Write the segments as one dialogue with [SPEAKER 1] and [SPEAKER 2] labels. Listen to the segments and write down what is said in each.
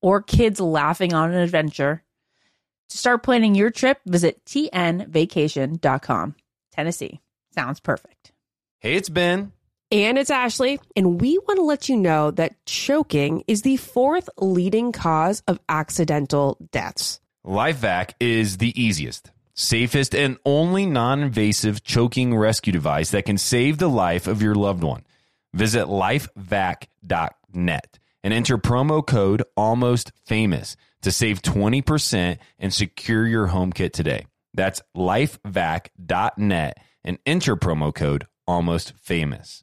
[SPEAKER 1] or kids laughing on an adventure. To start planning your trip, visit tnvacation.com. Tennessee sounds perfect.
[SPEAKER 2] Hey, it's Ben.
[SPEAKER 3] And it's Ashley, and we want to let you know that choking is the fourth leading cause of accidental deaths.
[SPEAKER 2] LifeVac is the easiest, safest, and only non invasive choking rescue device that can save the life of your loved one. Visit lifevac.net and enter promo code almost famous to save 20% and secure your home kit today. That's lifevac.net and enter promo code almost famous.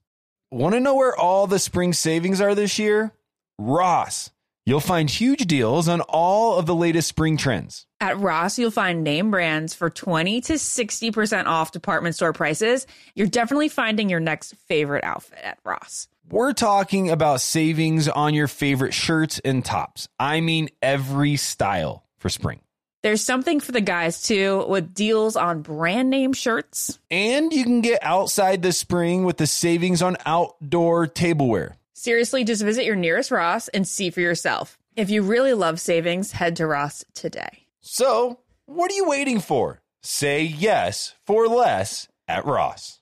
[SPEAKER 2] Want to know where all the spring savings are this year? Ross. You'll find huge deals on all of the latest spring trends.
[SPEAKER 1] At Ross, you'll find name brands for 20 to 60% off department store prices. You're definitely finding your next favorite outfit at Ross.
[SPEAKER 2] We're talking about savings on your favorite shirts and tops. I mean, every style for spring.
[SPEAKER 1] There's something for the guys too, with deals on brand name shirts.
[SPEAKER 2] And you can get outside this spring with the savings on outdoor tableware.
[SPEAKER 1] Seriously, just visit your nearest Ross and see for yourself. If you really love savings, head to Ross today.
[SPEAKER 2] So, what are you waiting for? Say yes for less at Ross.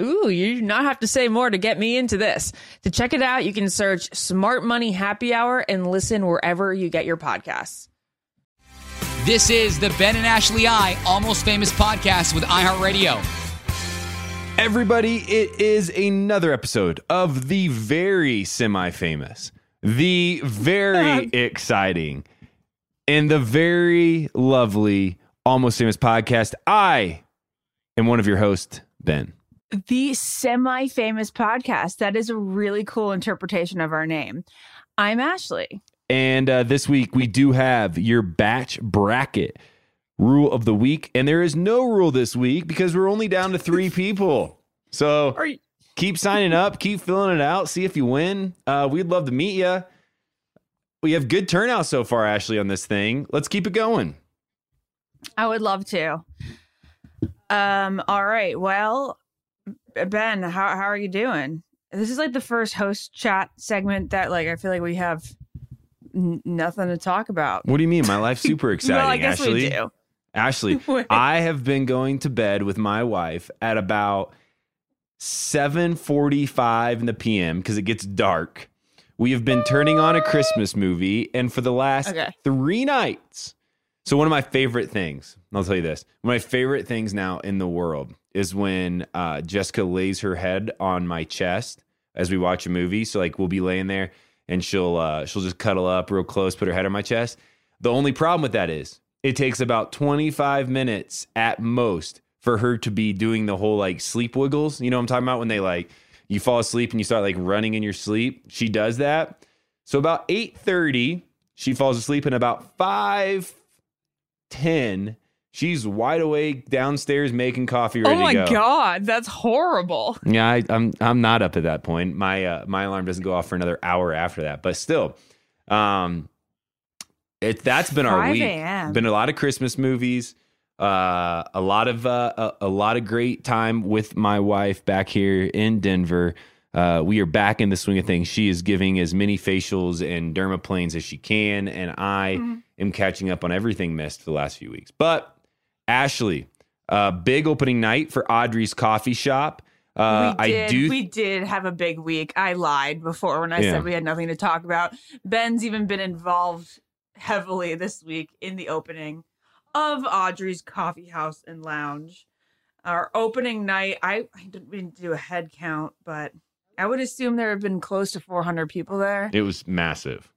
[SPEAKER 1] Ooh, you do not have to say more to get me into this. To check it out, you can search Smart Money Happy Hour and listen wherever you get your podcasts.
[SPEAKER 4] This is the Ben and Ashley I Almost Famous podcast with iHeartRadio.
[SPEAKER 2] Everybody, it is another episode of the very semi famous, the very exciting, and the very lovely Almost Famous podcast. I am one of your hosts, Ben.
[SPEAKER 1] The semi famous podcast. That is a really cool interpretation of our name. I'm Ashley.
[SPEAKER 2] And uh, this week we do have your Bach bracket rule of the week. And there is no rule this week because we're only down to three people. So
[SPEAKER 1] you-
[SPEAKER 2] keep signing up, keep filling it out, see if you win. Uh, we'd love to meet you. We have good turnout so far, Ashley, on this thing. Let's keep it going.
[SPEAKER 1] I would love to. Um, all right. Well, Ben, how how are you doing? This is like the first host chat segment that like I feel like we have n- nothing to talk about.
[SPEAKER 2] What do you mean? My life's super exciting,
[SPEAKER 1] well, I guess
[SPEAKER 2] Ashley.
[SPEAKER 1] we do.
[SPEAKER 2] Ashley, I have been going to bed with my wife at about 7:45 in the PM because it gets dark. We have been turning on a Christmas movie and for the last
[SPEAKER 1] Okay.
[SPEAKER 2] 3 nights. So one of my favorite things, I'll tell you this. One of my favorite things now in the world is when uh, Jessica lays her head on my chest as we watch a movie. So like we'll be laying there and she'll uh, she'll just cuddle up real close, put her head on my chest. The only problem with that is it takes about 25 minutes at most for her to be doing the whole like sleep wiggles. You know what I'm talking about when they like you fall asleep and you start like running in your sleep. She does that. So about 8:30, she falls asleep and about 5:10, she's wide awake downstairs making coffee ready
[SPEAKER 1] Oh my
[SPEAKER 2] go.
[SPEAKER 1] god, that's horrible.
[SPEAKER 2] Yeah, I, I'm I'm not up at that point. My uh, my alarm doesn't go off for another hour after that. But still, um, it that's been our
[SPEAKER 1] 5
[SPEAKER 2] week. Been a lot of Christmas movies, Uh, a lot of uh, a, a lot of great time with my wife back here in Denver. Uh, we are back in the swing of things. She is giving as many facials and dermaplanes as she can, and I am catching up on everything missed for the last few weeks. But Ashley, uh, big opening night for Audrey's Coffee Shop. Uh,
[SPEAKER 1] we did.
[SPEAKER 2] I do.
[SPEAKER 1] We did have a big week. I lied before when I
[SPEAKER 2] Yeah.
[SPEAKER 1] said we had nothing to talk about. Ben's even been involved heavily this week in the opening of Audrey's Coffee House and Lounge. Our opening night, I, I didn't mean to do a head count, but I would assume there have been close to 400 people there.
[SPEAKER 2] it was massive.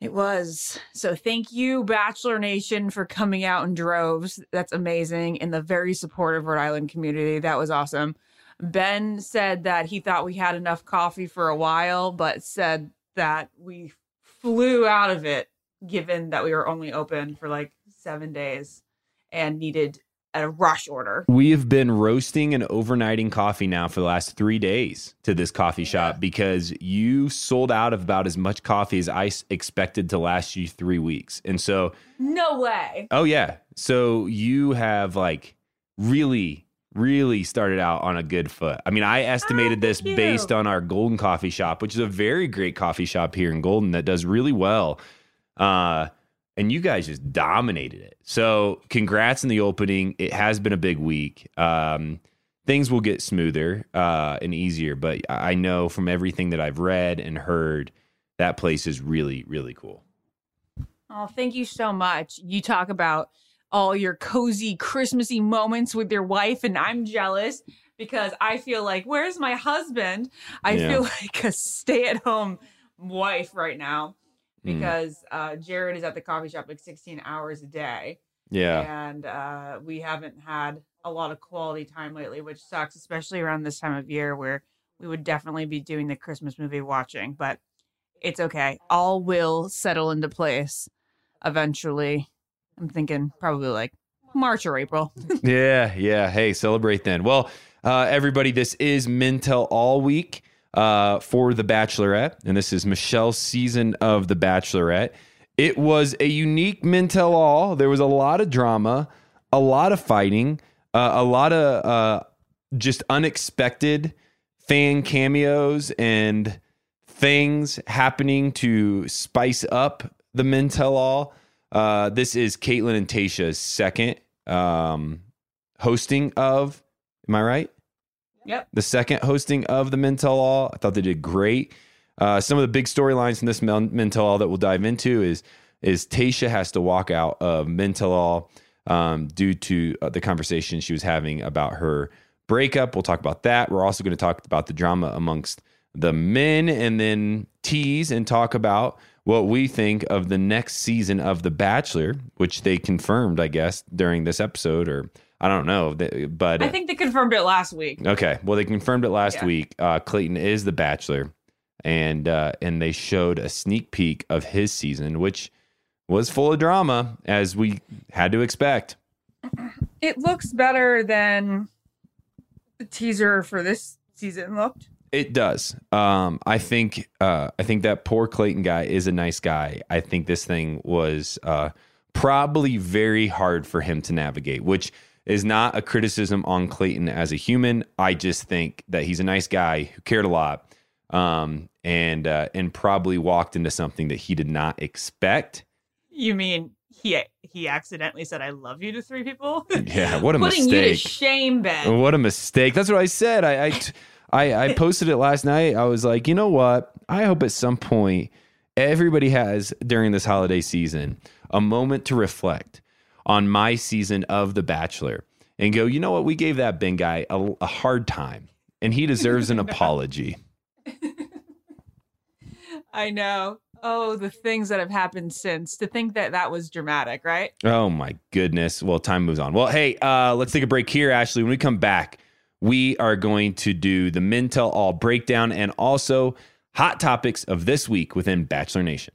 [SPEAKER 1] It was. So thank you, Bachelor Nation, for coming out in droves. That's amazing. And the very supportive Rhode Island community. That was awesome. Ben said that he thought we had enough coffee for a while, but said that we flew out of it given that we were only open for like seven days and needed a rush order.
[SPEAKER 2] We have been roasting and overnighting coffee now for the last three days to this coffee shop because you sold out of about as much coffee as I expected to last you three weeks. And so,
[SPEAKER 1] No way.
[SPEAKER 2] oh, yeah. So you have like really, really started out on a good foot. I mean, I estimated this
[SPEAKER 1] you.
[SPEAKER 2] based on our Golden Coffee Shop, which is a very great coffee shop here in Golden that does really well. Uh, and you guys just dominated it. So, congrats in the opening. It has been a big week. Um, things will get smoother uh, and easier, but I know from everything that I've read and heard, that place is really, really cool.
[SPEAKER 1] Oh, thank you so much. You talk about all your cozy Christmassy moments with your wife, and I'm jealous because I feel like, where's my husband? I
[SPEAKER 2] Yeah.
[SPEAKER 1] feel like a stay at home wife right now
[SPEAKER 2] Mm.
[SPEAKER 1] because uh, Jared is at the coffee shop like 16 hours a day.
[SPEAKER 2] Yeah.
[SPEAKER 1] And uh, we haven't had a lot of quality time lately, which sucks, especially around this time of year where we would definitely be doing the Christmas movie watching. But it's okay. All will settle into place eventually. I'm thinking probably like March or April.
[SPEAKER 2] yeah, yeah. Hey, celebrate then. Well, uh, everybody, this is Men Tell All Week uh, for The Bachelorette, and this is Michelle's season of The Bachelorette. It was a unique Men Tell All. There was a lot of drama, a lot of fighting, uh, a lot of uh, just unexpected fan cameos and things happening to spice up the men tell all. Uh, this is Kaitlyn and Tayshia's second um, hosting of. Am I right?
[SPEAKER 1] Yep.
[SPEAKER 2] The second hosting of the Men Tell All. I thought they did great. Uh, some of the big storylines in this Men Men Tell All that we'll dive into is is Tayshia has to walk out of Men Tell All um, due to uh, the conversation she was having about her breakup. We'll talk about that. We're also going to talk about the drama amongst the men and then tease and talk about what we think of the next season of The Bachelor, which they confirmed, I guess, during this episode, or I don't know. But
[SPEAKER 1] I think they confirmed it last week.
[SPEAKER 2] Okay. Well, they confirmed it last
[SPEAKER 1] Yeah.
[SPEAKER 2] week. Uh, Clayton is the Bachelor, and uh, and they showed a sneak peek of his season, which was full of drama, as we had to expect.
[SPEAKER 1] It looks better than the teaser for this season looked.
[SPEAKER 2] It does. Um, I think. Uh, I think that poor Clayton guy is a nice guy. I think this thing was uh, probably very hard for him to navigate, which is not a criticism on Clayton as a human. I just think that he's a nice guy who cared a lot, um, and uh, and probably walked into something that he did not expect.
[SPEAKER 1] You mean he he accidentally said "I love you" to three people?
[SPEAKER 2] Yeah, what a
[SPEAKER 1] Putting you to
[SPEAKER 2] mistake.
[SPEAKER 1] shame, Ben.
[SPEAKER 2] What a mistake. That's what I said. I, I, I, I posted it last night. I was like, you know what? I hope at some point everybody has during this holiday season a moment to reflect on my season of The Bachelor and go, you know what? We gave that Ben guy a, a hard time and he deserves an apology.
[SPEAKER 1] I know. Oh, the things that have happened since. To think that that was dramatic, right?
[SPEAKER 2] Oh my goodness. Well, time moves on. Well, hey, uh, let's take a break here, Ashley. When we come back, we are going to do the Men Tell All breakdown and also hot topics of this week within Bachelor Nation.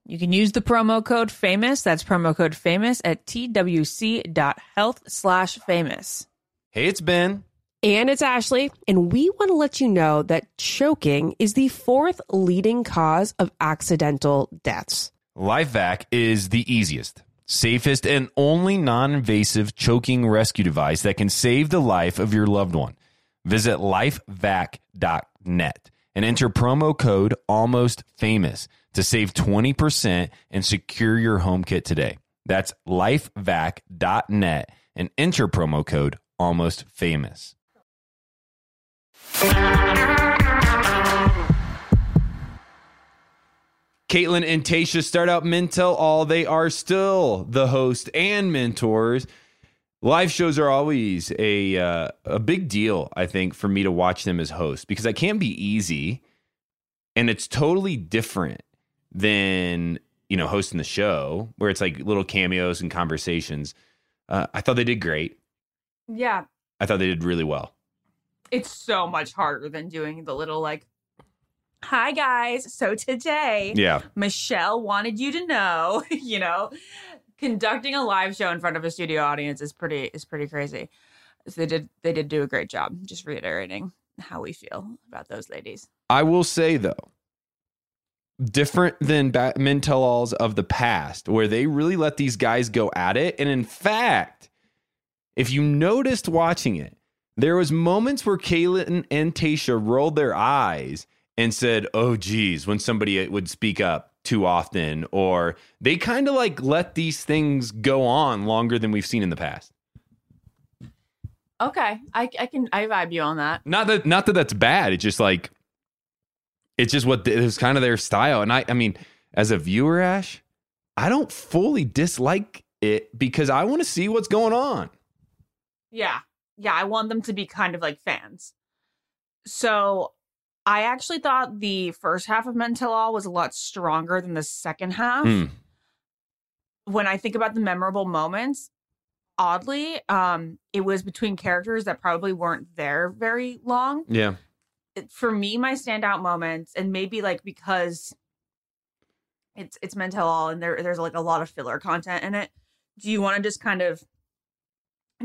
[SPEAKER 1] You can use the promo code FAMOUS. That's promo code FAMOUS at twc.health slash famous.
[SPEAKER 2] Hey, it's Ben.
[SPEAKER 3] And it's Ashley, and we want to let you know that choking is the fourth leading cause of accidental deaths.
[SPEAKER 2] LifeVac is the easiest, safest, and only non invasive choking rescue device that can save the life of your loved one. Visit lifevac.net and enter promo code almost famous to save 20% and secure your home kit today. That's lifevac.net and enter promo code almost famous.
[SPEAKER 5] Kaitlyn and Tayshia start out Men Tell All. They are still the host and mentors. Live shows are always a uh, a big deal, I think, for me to watch them as host because I can't be easy, and it's totally different than you know hosting the show where it's like little cameos and conversations. Uh, I thought they did great.
[SPEAKER 1] Yeah,
[SPEAKER 5] I thought they did really well.
[SPEAKER 1] it's so much harder than doing the little like, hi guys. So today,
[SPEAKER 5] Yeah,
[SPEAKER 1] Michelle wanted you to know, you know, conducting a live show in front of a studio audience is pretty is pretty crazy. So they did they did do a great job. Just reiterating how we feel about those ladies.
[SPEAKER 5] I will say though,
[SPEAKER 2] different than ba- men tell alls of the past, where they really let these guys go at it. And in fact, if you noticed watching it, there was moments where Kaitlyn and Tayshia rolled their eyes and said, "Oh, geez," when somebody uh, would speak up too often, or they kind of like let these things go on longer than we've seen in the past.
[SPEAKER 1] Okay, I, I can I vibe you on that.
[SPEAKER 2] Not that not that that's bad. It's just like it's just what it was kind of their style. And I I mean, as a viewer, Ash, I don't fully dislike it because I want to see what's going on.
[SPEAKER 1] Yeah. Yeah, I want them to be kind of like fans. So I actually thought the first half of Men Tell All was a lot stronger than the second half.
[SPEAKER 2] Hmm.
[SPEAKER 1] When I think about the memorable moments, oddly, um, it was between characters that probably weren't there very long.
[SPEAKER 2] Yeah.
[SPEAKER 1] For me, my standout moments, and maybe like because it's it's Men Tell All and there there's like a lot of filler content in it. Do you want to just kind of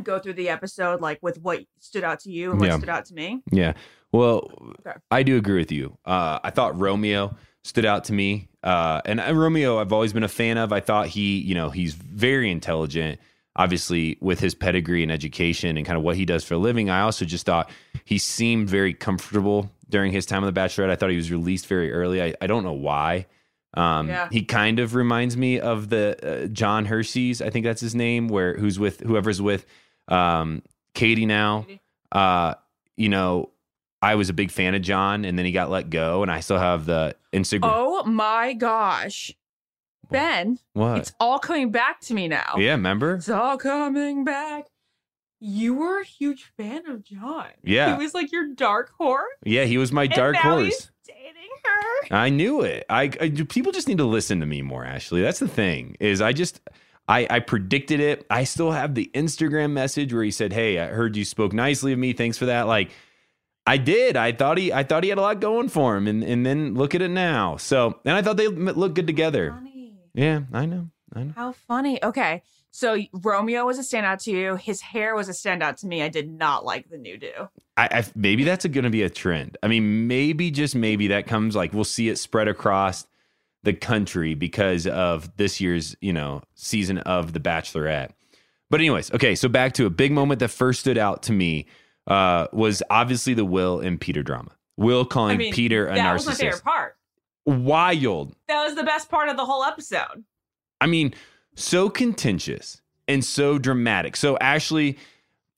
[SPEAKER 1] go through the episode like with what stood out to you and what
[SPEAKER 2] Yeah.
[SPEAKER 1] stood out to me?
[SPEAKER 2] Yeah. Well,
[SPEAKER 1] Okay.
[SPEAKER 2] I do agree with you. Uh, I thought Romeo stood out to me. Uh, and uh, Romeo, I've always been a fan of. I thought he, you know, he's very intelligent, obviously, with his pedigree and education and kind of what he does for a living. I also just thought he seemed very comfortable during his time on The Bachelorette. I thought he was released very early. I, I don't know why. Um,
[SPEAKER 1] Yeah.
[SPEAKER 2] He kind of reminds me of the uh, John Hersey's, I think that's his name, where who's with whoever's with um, Katie now. Uh, you know, I was a big fan of John, and then he got let go, and I still have the Instagram.
[SPEAKER 1] Oh my gosh. Ben,
[SPEAKER 2] what?
[SPEAKER 1] it's all coming back to me now.
[SPEAKER 2] yeah, remember?
[SPEAKER 1] It's all coming back. You were a huge fan of John.
[SPEAKER 2] Yeah.
[SPEAKER 1] He was like your dark horse.
[SPEAKER 2] Yeah, he was my
[SPEAKER 1] and
[SPEAKER 2] dark
[SPEAKER 1] now
[SPEAKER 2] horse.
[SPEAKER 1] He's dating her.
[SPEAKER 2] I knew it. I, I people just need to listen to me more. Ashley, that's the thing. Is I just I I predicted it. I still have the Instagram message where he said, "Hey, I heard you spoke nicely of me. Thanks for that." Like I did. I thought he I thought he had a lot going for him, and and then look at it now. So and I thought they looked good together.
[SPEAKER 1] Funny.
[SPEAKER 2] Yeah, I know. I know.
[SPEAKER 1] How funny. Okay. So Romeo was a standout to you. His hair was a standout to me. I did not like the new do.
[SPEAKER 2] I, I maybe that's going to be a trend. I mean, maybe just maybe that comes like we'll see it spread across the country because of this year's you know season of The Bachelorette. But anyways, okay, so back to a big moment that first stood out to me uh, was obviously the Will and Peter drama. Will calling
[SPEAKER 1] I mean,
[SPEAKER 2] Peter a
[SPEAKER 1] that was my favorite
[SPEAKER 2] narcissist.
[SPEAKER 1] part.
[SPEAKER 2] Wild.
[SPEAKER 1] That was the best part of the whole episode.
[SPEAKER 2] I mean, so contentious and so dramatic. So, Ashley,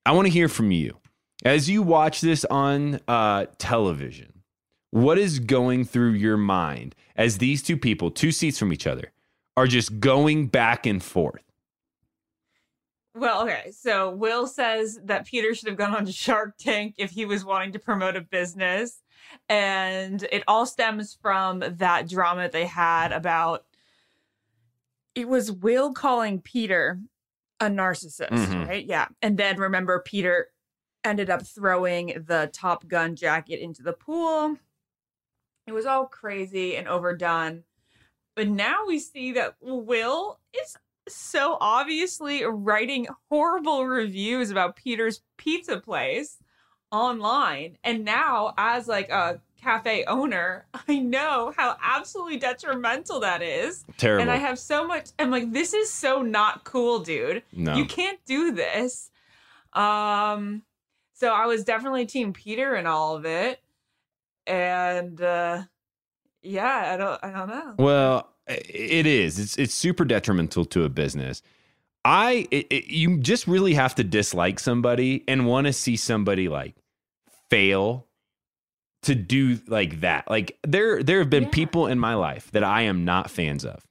[SPEAKER 2] I want to hear from you as you watch this on uh, television. What is going through your mind as these two people, two seats from each other, are just going back and forth?
[SPEAKER 1] Well, okay. So Will says that Peter should have gone on Shark Tank if he was wanting to promote a business. And it all stems from that drama they had about it was Will calling Peter a narcissist,
[SPEAKER 2] Mhm.
[SPEAKER 1] right? Yeah. And then remember, Peter ended up throwing the Top Gun jacket into the pool. It was all crazy and overdone. But now we see that Will is so obviously writing horrible reviews about Peter's pizza place online. And now, as like a cafe owner, I know how absolutely detrimental that is.
[SPEAKER 2] Terrible.
[SPEAKER 1] And I have so much, I'm like, this is so not cool, dude.
[SPEAKER 2] no.
[SPEAKER 1] You can't do this. Um, so I was definitely Team Peter in all of it. And uh yeah, I don't I don't know.
[SPEAKER 2] Well, it is. It's it's super detrimental to a business. I it, it- you just really have to dislike somebody and want to see somebody like fail to do like that. Like there there have been
[SPEAKER 1] Yeah.
[SPEAKER 2] people in my life that I am not fans of.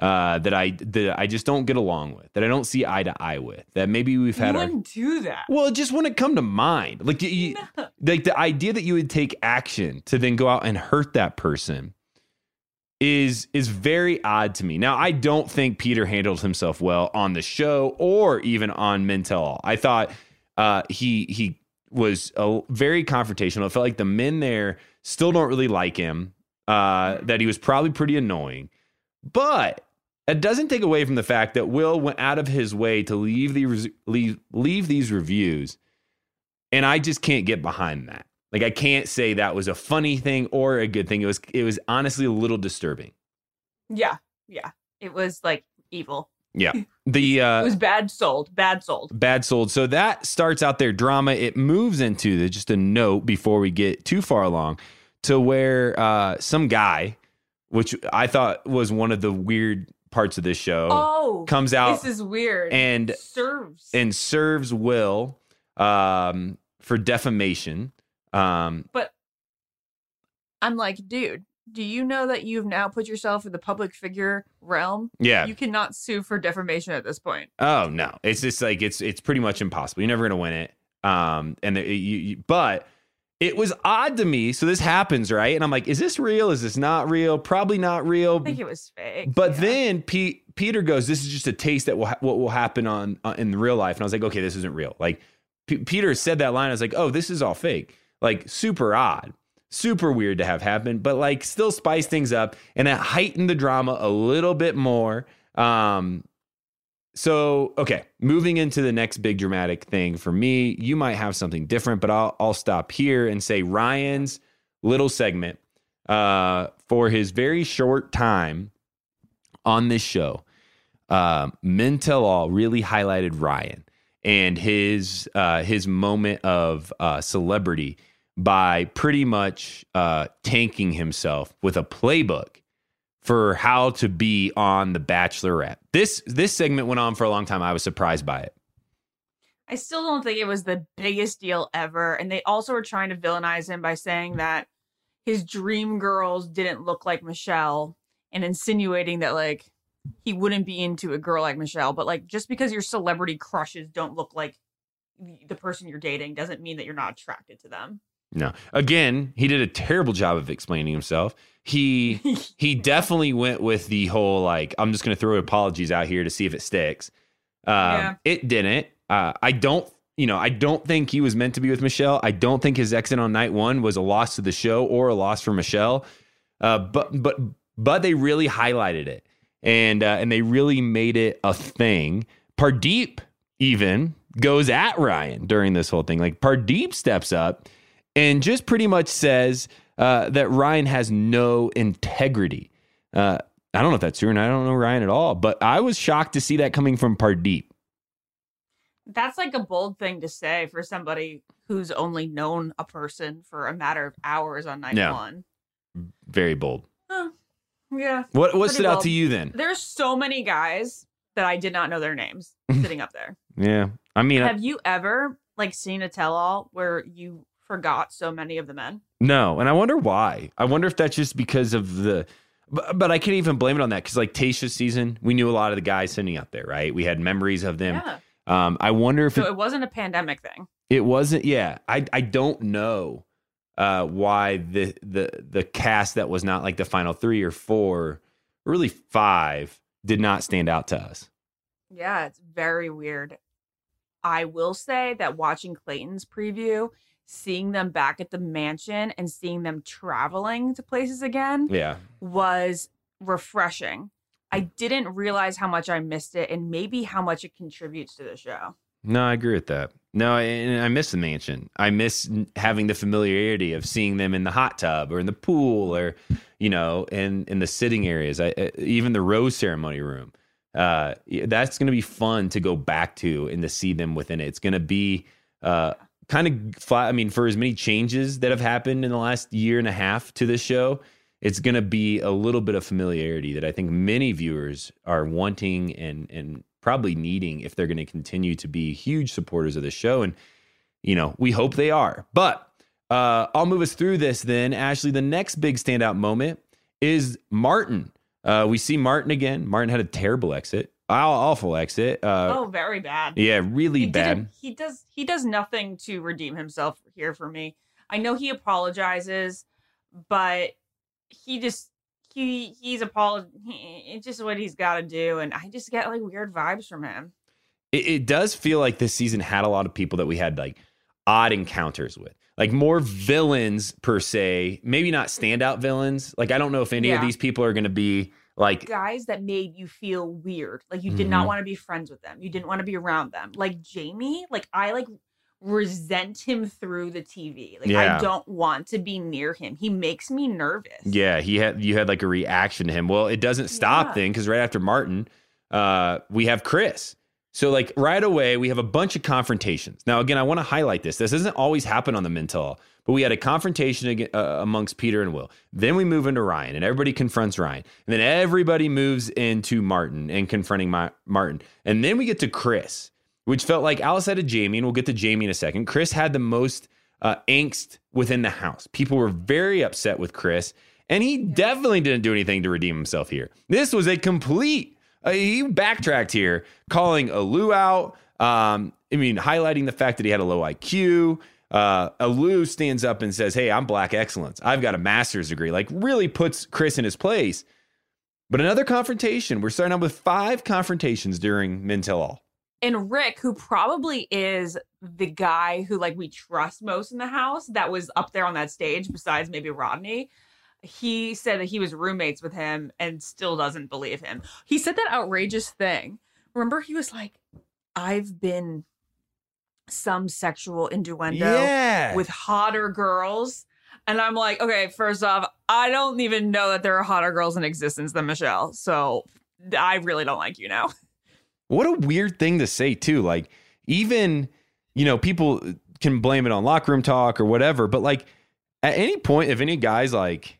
[SPEAKER 2] Uh, that I that I just don't get along with, that I don't see eye to eye with, that maybe we've had our
[SPEAKER 1] wouldn't do that.
[SPEAKER 2] well, it just wouldn't come to mind. Like, you, you-
[SPEAKER 1] No.
[SPEAKER 2] like the idea that you would take action to then go out and hurt that person is is very odd to me. Now, I don't think Peter handled himself well on the show or even on Men Tell All. I thought uh, he he was a, very confrontational. It felt like the men there still don't really like him. Uh, that he was probably pretty annoying, but it doesn't take away from the fact that Will went out of his way to leave these leave, leave these reviews, and I just can't get behind that. Like I can't say that was a funny thing or a good thing. It was it was honestly a little disturbing.
[SPEAKER 1] Yeah, yeah. It was like evil.
[SPEAKER 2] Yeah. The uh
[SPEAKER 1] It was bad sold. Bad sold.
[SPEAKER 2] bad sold. So that starts out their drama. It moves into the, just a note before we get too far along to where uh, some guy, which I thought was one of the weird parts of this show,
[SPEAKER 1] Oh,
[SPEAKER 2] comes out
[SPEAKER 1] This is weird.
[SPEAKER 2] and-
[SPEAKER 1] serves.
[SPEAKER 2] and serves Will um, for defamation. Um,
[SPEAKER 1] but I'm like, dude, do you know that you've now put yourself in the public figure realm?
[SPEAKER 2] yeah.
[SPEAKER 1] You cannot sue for defamation at this point.
[SPEAKER 2] Oh no, it's just like it's it's pretty much impossible. You're never gonna win it. Um, and the, you, you, but it was odd to me. So this happens, right? And I'm like, is this real? Is this not real? Probably not real.
[SPEAKER 1] I think it was fake.
[SPEAKER 2] But
[SPEAKER 1] yeah.
[SPEAKER 2] then Pete, Peter goes, "This is just a taste that will ha- what will happen on uh, in real life." And I was like, "Okay, this isn't real." Like P- Peter said that line, I was like, "Oh, this is all fake." Like super odd, super weird to have happen, but like still spice things up, and that heightened the drama a little bit more. Um, so okay, moving into the next big dramatic thing for me, you might have something different, but I'll I'll stop here and say Ryan's little segment uh, for his very short time on this show, uh, Men Tell All really highlighted Ryan and his uh, his moment of uh, celebrity by pretty much uh, tanking himself with a playbook for how to be on The Bachelorette. This this segment went on for a long time. I was surprised by it.
[SPEAKER 1] I still don't think it was the biggest deal ever. And they also were trying to villainize him by saying that his dream girls didn't look like Michelle and insinuating that like he wouldn't be into a girl like Michelle. But like just because your celebrity crushes don't look like the person you're dating doesn't mean that you're not attracted to them.
[SPEAKER 2] No, again, he did a terrible job of explaining himself. He he definitely went with the whole like I'm just going to throw apologies out here to see if it sticks. Um,
[SPEAKER 1] Yeah.
[SPEAKER 2] It didn't. Uh, I don't. You know, I don't think he was meant to be with Michelle. I don't think his exit on night one was a loss to the show or a loss for Michelle. Uh, but but but they really highlighted it and uh, and they really made it a thing. Pardeep even goes at Ryan during this whole thing. Like Pardeep steps up and just pretty much says uh, that Ryan has no integrity. Uh, I don't know if that's true, and I don't know Ryan at all, but I was shocked to see that coming from Pardeep.
[SPEAKER 1] That's like a bold thing to say for somebody who's only known a person for a matter of hours on night
[SPEAKER 2] Yeah.
[SPEAKER 1] one.
[SPEAKER 2] Very bold.
[SPEAKER 1] Huh. Yeah.
[SPEAKER 2] What what stood out to you then?
[SPEAKER 1] There's so many guys that I did not know their names sitting up there.
[SPEAKER 2] Yeah, I mean, I-
[SPEAKER 1] Have you ever like seen a tell all where you forgot so many of the men?
[SPEAKER 2] no, and I wonder why. I wonder if that's just because of the. But, but I can't even blame it on that because like Tayshia's season, we knew a lot of the guys sitting out there, right? We had memories of them.
[SPEAKER 1] Yeah.
[SPEAKER 2] Um, I wonder if
[SPEAKER 1] So
[SPEAKER 2] it,
[SPEAKER 1] it wasn't a pandemic thing.
[SPEAKER 2] It wasn't. Yeah, I I don't know uh, why the the the cast that was not like the final three or four, or really five, did not stand out to us.
[SPEAKER 1] Yeah, it's very weird. I will say that watching Clayton's preview, seeing them back at the mansion and seeing them traveling to places again
[SPEAKER 2] Yeah,
[SPEAKER 1] was refreshing. I didn't realize how much I missed it and maybe how much it contributes to the show.
[SPEAKER 2] no, I agree with that. No, and I miss the mansion. I miss having the familiarity of seeing them in the hot tub or in the pool or you know, in in the sitting areas. I, I- even the rose ceremony room. Uh, that's going to be fun to go back to and to see them within it. It's going to be uh, kind of. I mean, for as many changes that have happened in the last year and a half to this show, it's going to be a little bit of familiarity that I think many viewers are wanting and and probably needing if they're going to continue to be huge supporters of the show. And you know, we hope they are. But uh, I'll move us through this then. Ashley, the next big standout moment is Martin. Uh, we see Martin again. Martin had a terrible exit, awful exit. Uh,
[SPEAKER 1] oh, very bad.
[SPEAKER 2] yeah, really
[SPEAKER 1] he
[SPEAKER 2] bad.
[SPEAKER 1] He does he does nothing to redeem himself here for me. I know he apologizes, but he just he he's apolog he, it's just what he's got to do and I just get like weird vibes from him.
[SPEAKER 2] it, it does feel like this season had a lot of people that we had like odd encounters with like more villains per se maybe not standout villains like i don't know if any of these people are going to be like
[SPEAKER 1] Guys that made you feel weird. Like you did not
[SPEAKER 2] Mhm.
[SPEAKER 1] want to be friends with them. You didn't want to be around them. Like Jamie, like I like resent him through the TV. Like
[SPEAKER 2] Yeah.
[SPEAKER 1] I don't want to be near him. He makes me nervous.
[SPEAKER 2] Yeah, he had you had like a reaction to him. Well, it doesn't stop
[SPEAKER 1] Yeah.
[SPEAKER 2] then because right after Martin, uh, we have Chris. So like right away, we have a bunch of confrontations. Now again, I want to highlight this. This doesn't always happen on the Mental, but we had a confrontation uh, amongst Peter and Will. Then we move into Ryan, and everybody confronts Ryan, and then everybody moves into Martin and confronting my, Martin, and then we get to Chris, which felt like Alice had a Jamie, and we'll get to Jamie in a second. Chris had the most uh, angst within the house. People were very upset with Chris, and he definitely didn't do anything to redeem himself here. This was a complete. Uh, he backtracked here, calling Olu out. Um, I mean, highlighting the fact that he had a low IQ. Uh, Olu stands up and says, "Hey, I'm Black Excellence. I've got a master's degree." Like, really puts Chris in his place. But another confrontation. We're starting out with five confrontations during Men Tell All.
[SPEAKER 1] And Rick, who probably is the guy who like we trust most in the house, that was up there on that stage, besides maybe Rodney. He said that he was roommates with him and still doesn't believe him. He said that outrageous thing. Remember, he was like, I've been some sexual innuendo
[SPEAKER 2] Yeah.
[SPEAKER 1] with hotter girls. And I'm like, okay, first off, I don't even know that there are hotter girls in existence than Michelle. So I really don't like you now.
[SPEAKER 2] What a weird thing to say, too. Like, even, you know, people can blame it on locker room talk or whatever, but like, at any point, if any guy's like,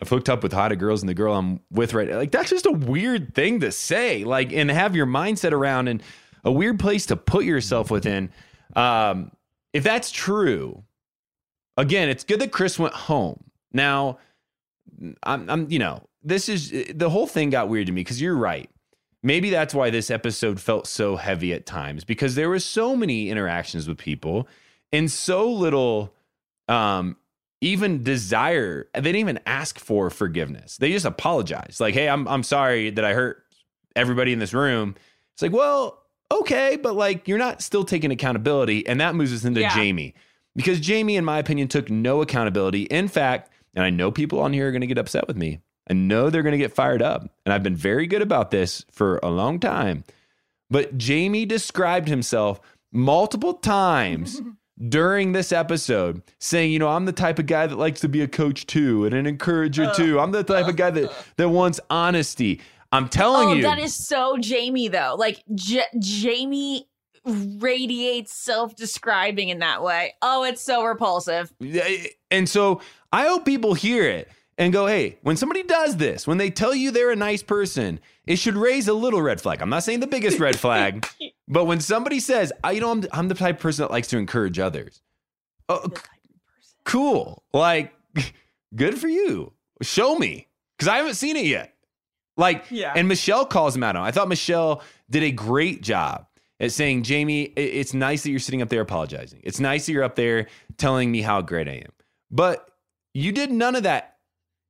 [SPEAKER 2] I've hooked up with hotter girls and the girl I'm with right now, like, that's just a weird thing to say. Like, and have your mindset around and a weird place to put yourself within. Um, if that's true, again, it's good that Chris went home. Now, I'm, I'm, you know, this is the whole thing got weird to me because you're right. Maybe that's why this episode felt so heavy at times because there was so many interactions with people and so little, um, even desire. They didn't even ask for forgiveness. They just apologized. Like, hey, I'm I'm sorry that I hurt everybody in this room. It's like, well, okay, but like you're not still taking accountability, and that moves us into
[SPEAKER 1] Yeah.
[SPEAKER 2] Jamie because Jamie, in my opinion, took no accountability. In fact, and I know people on here are going to get upset with me. I know they're going to get fired up, and I've been very good about this for a long time. But Jamie described himself multiple times during this episode saying, you know, I'm the type of guy that likes to be a coach too and an encourager uh. too. I'm the type of guy that that wants honesty. I'm telling
[SPEAKER 1] oh,
[SPEAKER 2] you.
[SPEAKER 1] that is so Jamie though. Like J- Jamie radiates self-describing in that way. Oh, it's so repulsive.
[SPEAKER 2] Eh, and so I hope people hear it and go, hey, when somebody does this, when they tell you they're a nice person, it should raise a little red flag. I'm not saying the biggest red flag, but when somebody says, I, you know, I'm, I'm the type of person that likes to encourage others. Oh, cool. Like, good for you. Show me because I haven't seen it yet. Like,
[SPEAKER 1] Yeah.
[SPEAKER 2] and Michelle calls him out on. I thought Michelle did a great job at saying, Jamie, it's nice that you're sitting up there apologizing. It's nice that you're up there telling me how great I am. But you did none of that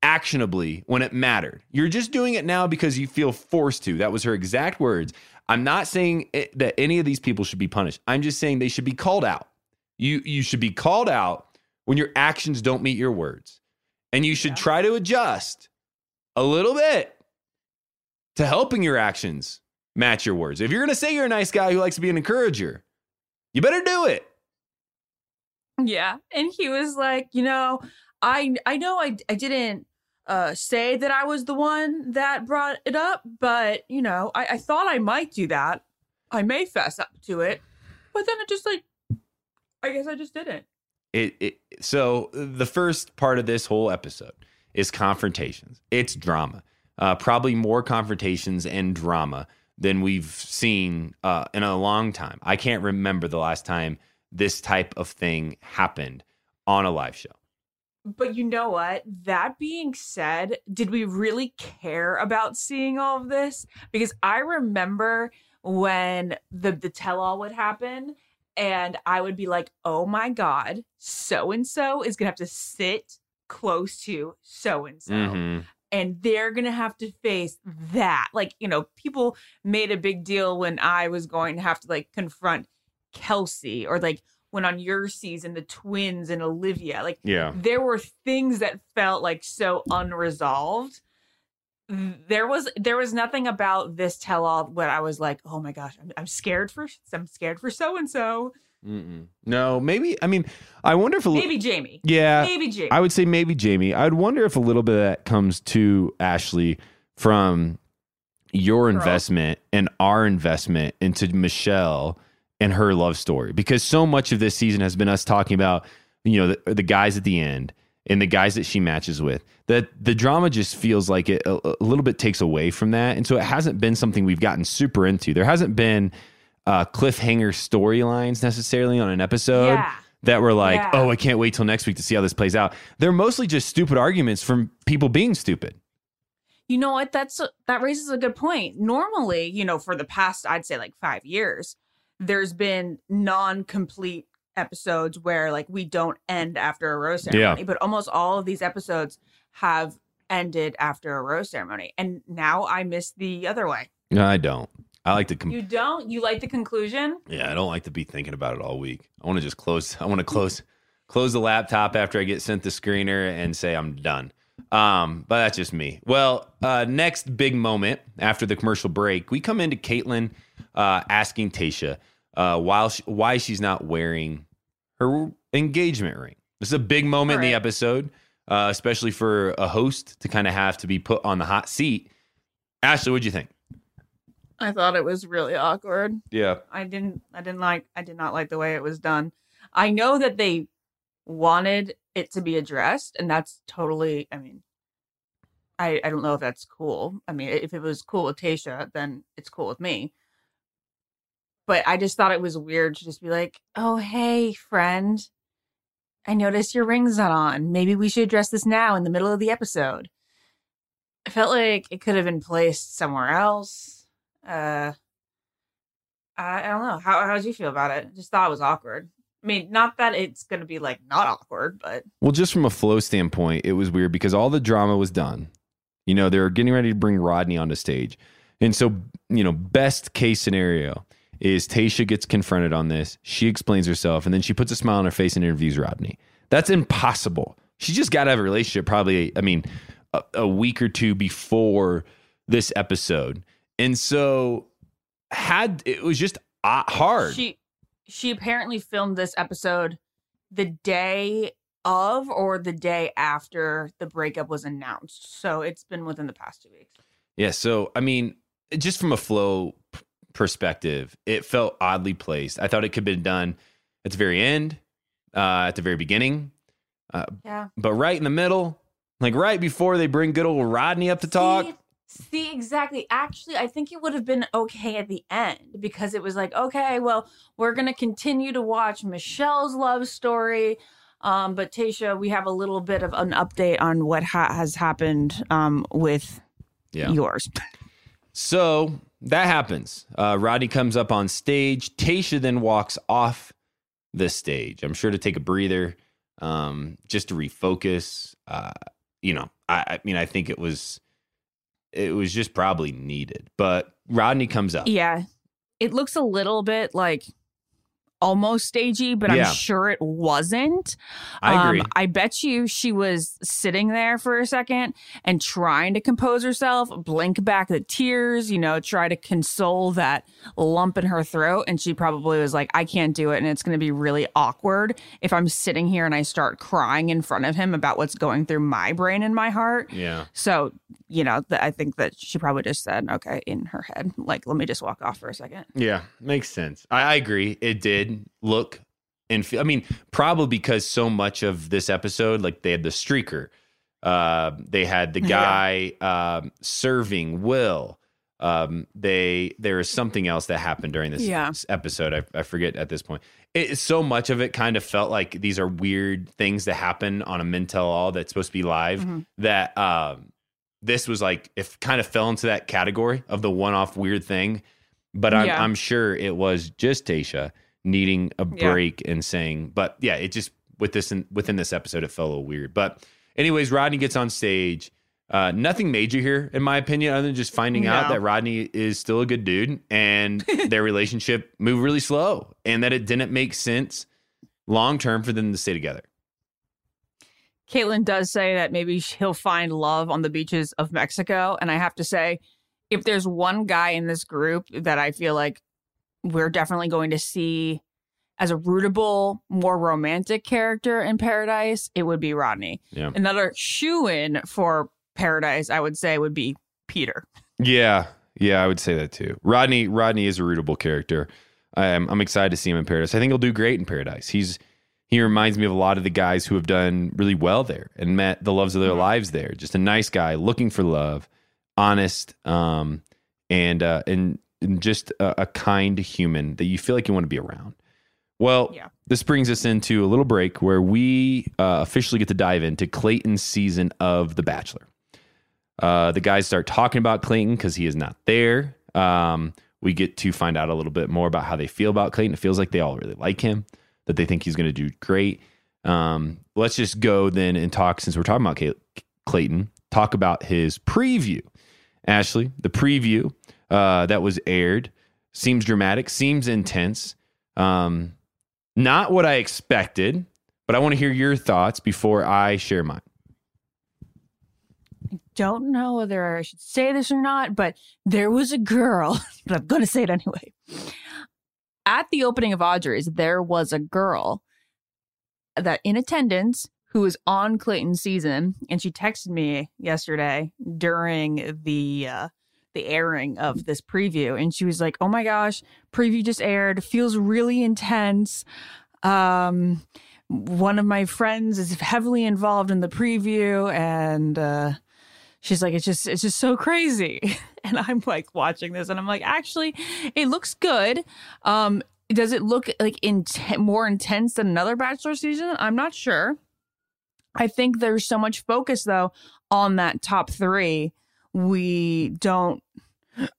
[SPEAKER 2] actionably when it mattered. You're just doing it now because you feel forced to. That was her exact words. I'm not saying it, that any of these people should be punished. I'm just saying they should be called out. You you should be called out when your actions don't meet your words. And you should try to adjust a little bit to helping your actions match your words. If you're going to say you're a nice guy who likes to be an encourager, you better do it.
[SPEAKER 1] Yeah. And he was like, you know, I I know I I didn't uh say that I was the one that brought it up, but you know, I, I thought I might do that. I may fess up to it. But then it just like I guess I just didn't.
[SPEAKER 2] it, it so the first part of this whole episode is confrontations it's drama uh, probably more confrontations and drama than we've seen uh, in a long time i can't remember the last time this type of thing happened on a live show
[SPEAKER 1] But you know what? That being said, did we really care about seeing all of this? Because I remember when the the tell all would happen and I would be like, "Oh my god, so and so is going to have to sit close to so and so." And they're going to have to face that. Like, you know, people made a big deal when I was going to have to like confront Kelsey or like when on your season, the twins and Olivia. Like,
[SPEAKER 2] yeah
[SPEAKER 1] there were things that felt like so unresolved there was there was nothing about this tell all where I was like, oh my gosh, I'm, I'm scared for I'm scared for so and so.
[SPEAKER 2] Mm-mm. No, maybe. I mean, I wonder if a
[SPEAKER 1] Maybe Jamie.
[SPEAKER 2] Yeah,
[SPEAKER 1] Maybe Jamie.
[SPEAKER 2] I would say maybe Jamie. I'd wonder if a little bit of that comes to Ashley from your
[SPEAKER 1] Girl.
[SPEAKER 2] investment and our investment into Michelle and her love story, because so much of this season has been us talking about you know the, the guys at the end and the guys that she matches with. That the drama just feels like it a, a little bit takes away from that, and so it hasn't been something we've gotten super into. There hasn't been uh, cliffhanger storylines necessarily on an episode
[SPEAKER 1] Yeah.
[SPEAKER 2] that were like,
[SPEAKER 1] Yeah.
[SPEAKER 2] oh, I can't wait till next week to see how this plays out. They're mostly just stupid arguments from people being stupid.
[SPEAKER 1] You know what? That's a, that raises a good point. Normally, you know, for the past, I'd say like five years, there's been non-complete episodes where like we don't end after a rose ceremony, but almost all of these episodes have ended after a rose ceremony, and now I miss the other way.
[SPEAKER 2] No, I don't. I like to. Com-
[SPEAKER 1] You don't? You like the conclusion?
[SPEAKER 2] yeah, I don't like to be thinking about it all week. I want to just close. I want to close close the laptop after I get sent the screener and say I'm done. Um, but that's just me. Well, uh, next big moment after the commercial break, we come into Kaitlyn uh, asking Tayshia uh, while she, why she's not wearing her engagement ring. This is a big moment in the episode, uh, especially for a host to kind of have to be put on the hot seat. Ashley, what'd you think?
[SPEAKER 1] I thought it was really awkward.
[SPEAKER 2] Yeah.
[SPEAKER 1] I didn't I didn't like I did not like the way it was done. I know that they wanted it to be addressed and that's totally I mean I I don't know if that's cool. I mean if it was cool with Tayshia then it's cool with me. But I just thought it was weird to just be like, "Oh, hey, friend. I noticed your ring's not on. Maybe we should address this now in the middle of the episode." I felt like it could have been placed somewhere else. Uh I, I don't know. How how did you feel about it? Just thought it was awkward. I mean, not that it's gonna be like not awkward, but
[SPEAKER 2] Well, just from a flow standpoint, it was weird because all the drama was done. You know, they're getting ready to bring Rodney onto stage. And so, you know, best case scenario is Tayshia gets confronted on this. She explains herself and then she puts a smile on her face and interviews Rodney. That's impossible. She just got to have a relationship probably, I mean, a, a week or two before this episode. And so, had it was just uh, hard.
[SPEAKER 1] she she apparently filmed this episode the day of or the day after the breakup was announced. So it's been within the past two weeks.
[SPEAKER 2] Yeah. So, I mean, just from a flow perspective, it felt oddly placed. I thought it could have been done at the very end, uh, at the very beginning,
[SPEAKER 1] Yeah.
[SPEAKER 2] but right in the middle, like right before they bring good old Rodney up to talk.
[SPEAKER 1] See, exactly. Actually, I think it would have been okay at the end because it was like, okay, well, we're gonna continue to watch Michelle's love story. Um, but Tayshia, we have a little bit of an update on what ha- has happened um, with
[SPEAKER 2] Yeah.
[SPEAKER 1] yours.
[SPEAKER 2] So that happens. Uh, Rodney comes up on stage. Tayshia then walks off the stage. I'm sure to take a breather, um, just to refocus. Uh, you know, I, I mean, I think it was, it was just probably needed. But Rodney comes up.
[SPEAKER 1] Yeah. It looks a little bit like almost stagey, but
[SPEAKER 2] Yeah.
[SPEAKER 1] I'm sure it wasn't.
[SPEAKER 2] I agree.
[SPEAKER 1] Um, I bet you she was sitting there for a second and trying to compose herself, blink back the tears, you know, try to console that lump in her throat. And she probably was like, I can't do it. And it's going to be really awkward if I'm sitting here and I start crying in front of him about what's going through my brain and my heart.
[SPEAKER 2] yeah.
[SPEAKER 1] So, you know, th- I think that she probably just said, okay, in her head, like, let me just walk off for a second.
[SPEAKER 2] Yeah. Makes sense. I, I agree. It did look and feel, I mean, probably because so much of this episode, like they had the streaker, uh, they had the guy um, serving Will. Um, they there is something else that happened during this
[SPEAKER 1] Yeah.
[SPEAKER 2] episode. I, I forget at this point. It, so much of it kind of felt like these are weird things that happen on a Men Tell All that's supposed to be live.
[SPEAKER 1] Mhm.
[SPEAKER 2] That um, this was like if kind of fell into that category of the one off weird thing. But I'm,
[SPEAKER 1] Yeah.
[SPEAKER 2] I'm sure it was just Tayshia needing a
[SPEAKER 1] Yeah.
[SPEAKER 2] break and saying, but yeah, it just with this in, within this episode, it felt a little weird. But anyways, Rodney gets on stage. Uh, nothing major here, in my opinion, other than just finding out that Rodney is still a good dude and their relationship moved really slow and that it didn't make sense long term for them to stay together.
[SPEAKER 1] Kaitlyn does say that maybe he'll find love on the beaches of Mexico. And I have to say, if there's one guy in this group that I feel like we're definitely going to see as a rootable, more romantic character in Paradise, it would be Rodney.
[SPEAKER 2] Yeah.
[SPEAKER 1] Another shoe in for Paradise, I would say, would be Peter.
[SPEAKER 2] Yeah, yeah, I would say that too. Rodney, Rodney is a rootable character. I'm, I'm excited to see him in Paradise. I think he'll do great in Paradise. He's he reminds me of a lot of the guys who have done really well there and met the loves of their lives there. Just a nice guy, looking for love, honest, um, and uh, and, and just a, a kind human that you feel like you want to be around. Well,
[SPEAKER 1] Yeah.
[SPEAKER 2] this brings us into a little break where we uh, officially get to dive into Clayton's season of The Bachelor. Uh, the guys start talking about Clayton because he is not there. Um, we get to find out a little bit more about how they feel about Clayton. It feels like they all really like him, that they think he's going to do great. Um, let's just go then and talk, since we're talking about Clayton, talk about his preview. Ashley, the preview uh, that was aired seems dramatic, seems intense. Um, not what I expected, but I want to hear your thoughts before I share mine.
[SPEAKER 1] I don't know whether I should say this or not, but there was a girl, but I'm going to say it anyway. At the opening of Audrey's, there was a girl that in attendance who was on Clayton's season, and she texted me yesterday during the uh, the airing of this preview, and she was like, "Oh my gosh, preview just aired. Feels really intense." Um, one of my friends is heavily involved in the preview, and uh, she's like, "It's just, it's just so crazy." And I'm like watching this, and I'm like, "Actually, it looks good." Um, does it look like in more intense than another Bachelor season? I'm not sure. I think there's so much focus though on that top three. We don't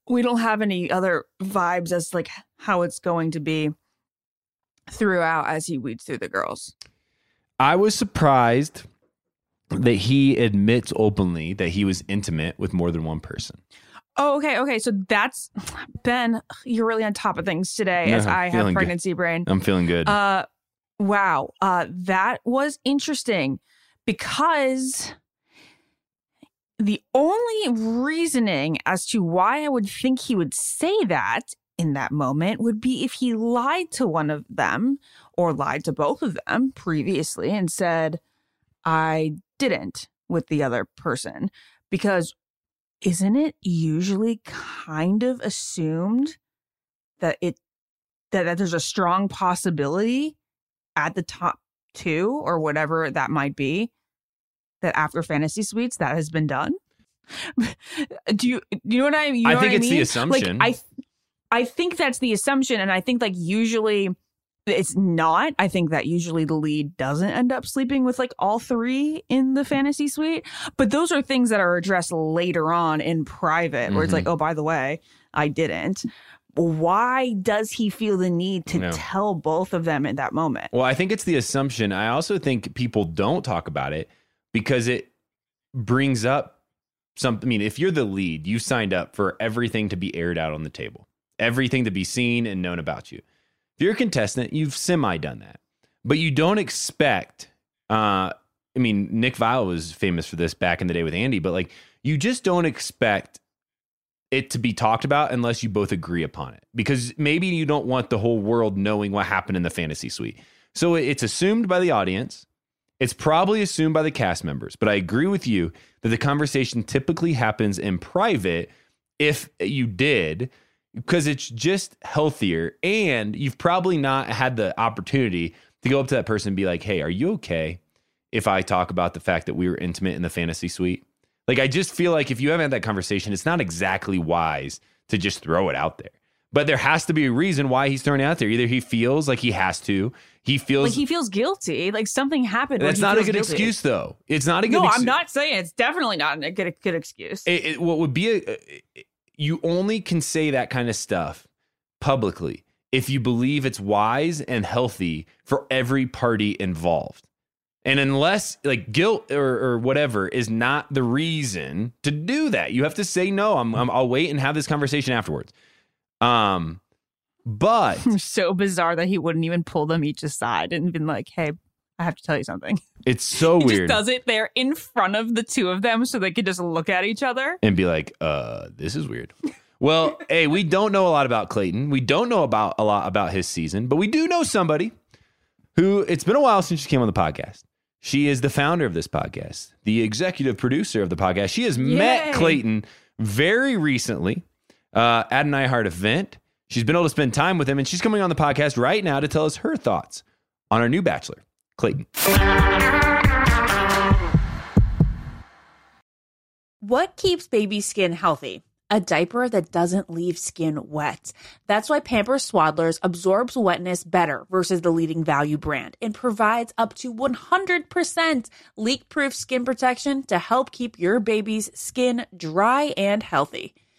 [SPEAKER 1] we don't have any other vibes as like how it's going to be throughout as he weeds through the girls.
[SPEAKER 2] I was surprised that he admits openly that he was intimate with more than one person.
[SPEAKER 1] Oh, okay, okay. So that's Ben. You're really on top of things today,
[SPEAKER 2] Yeah,
[SPEAKER 1] as
[SPEAKER 2] I'm
[SPEAKER 1] have
[SPEAKER 2] feeling good.
[SPEAKER 1] pregnancy brain.
[SPEAKER 2] I'm feeling good.
[SPEAKER 1] Uh, wow. Uh, that was interesting because the only reasoning as to why I would think he would say that in that moment would be if he lied to one of them or lied to both of them previously and said, I didn't with the other person. Because isn't it usually kind of assumed that it that, that there's a strong possibility at the top two or whatever that might be that after fantasy suites that has been done do you do you know what i you know
[SPEAKER 2] I think it's the
[SPEAKER 1] mean?
[SPEAKER 2] assumption.
[SPEAKER 1] like i i think that's the assumption and i think like usually it's not i think that usually the lead doesn't end up sleeping with like all three in the fantasy suite but those are things that are addressed later on in private where it's like mm-hmm. oh by the way i didn't why does he feel the need to
[SPEAKER 2] No.
[SPEAKER 1] tell both of them in that moment
[SPEAKER 2] Well, I think it's the assumption. I also think people don't talk about it because it brings up something. I mean, if you're the lead, you signed up for everything to be aired out on the table, everything to be seen and known about you. If you're a contestant, you've semi done that, but you don't expect. Uh, I mean, Nick Viall was famous for this back in the day with Andi, but like, you just don't expect it to be talked about unless you both agree upon it because maybe you don't want the whole world knowing what happened in the fantasy suite. So it's assumed by the audience. It's probably assumed by the cast members, but I agree with you that the conversation typically happens in private if you did because it's just healthier and you've probably not had the opportunity to go up to that person and be like, "Hey, are you okay if I talk about the fact that we were intimate in the fantasy suite?" Like I just feel like if you haven't had that conversation, it's not exactly wise to just throw it out there. But there has to be a reason why he's throwing it out there. Either he feels like he has to, he feels
[SPEAKER 1] like he feels guilty like something happened
[SPEAKER 2] that's not a good
[SPEAKER 1] guilty.
[SPEAKER 2] excuse though. It's not a good
[SPEAKER 1] no
[SPEAKER 2] excuse.
[SPEAKER 1] i'm not saying it's definitely not a good, good excuse
[SPEAKER 2] It, it- what would be a, you only can say that kind of stuff publicly if you believe it's wise and healthy for every party involved. And unless like guilt or, or whatever is not the reason to do that, you have to say no. I'm, I'm I'll wait and have this conversation afterwards. Um, but
[SPEAKER 1] so bizarre that he wouldn't even pull them each aside and been like, "Hey, I have to tell you something.
[SPEAKER 6] It's so
[SPEAKER 1] He
[SPEAKER 6] weird.
[SPEAKER 1] just does it there in front of the two of them so they could just look at each other.
[SPEAKER 6] and be like, uh, this is weird. Well, hey, we don't know a lot about Clayton. We don't know about a lot about his season, but we do know somebody who it's been a while since she came on the podcast. She is the founder of this podcast, the executive producer of the podcast. She has met Clayton very recently uh, at an iHeart event. She's been able to spend time with him, and she's coming on the podcast right now to tell us her thoughts on our new bachelor, Clayton.
[SPEAKER 1] What keeps baby skin healthy? A diaper that doesn't leave skin wet. That's why Pampers Swaddlers absorbs wetness better versus the leading value brand and provides up to 100% leak proof skin protection to help keep your baby's skin dry and healthy.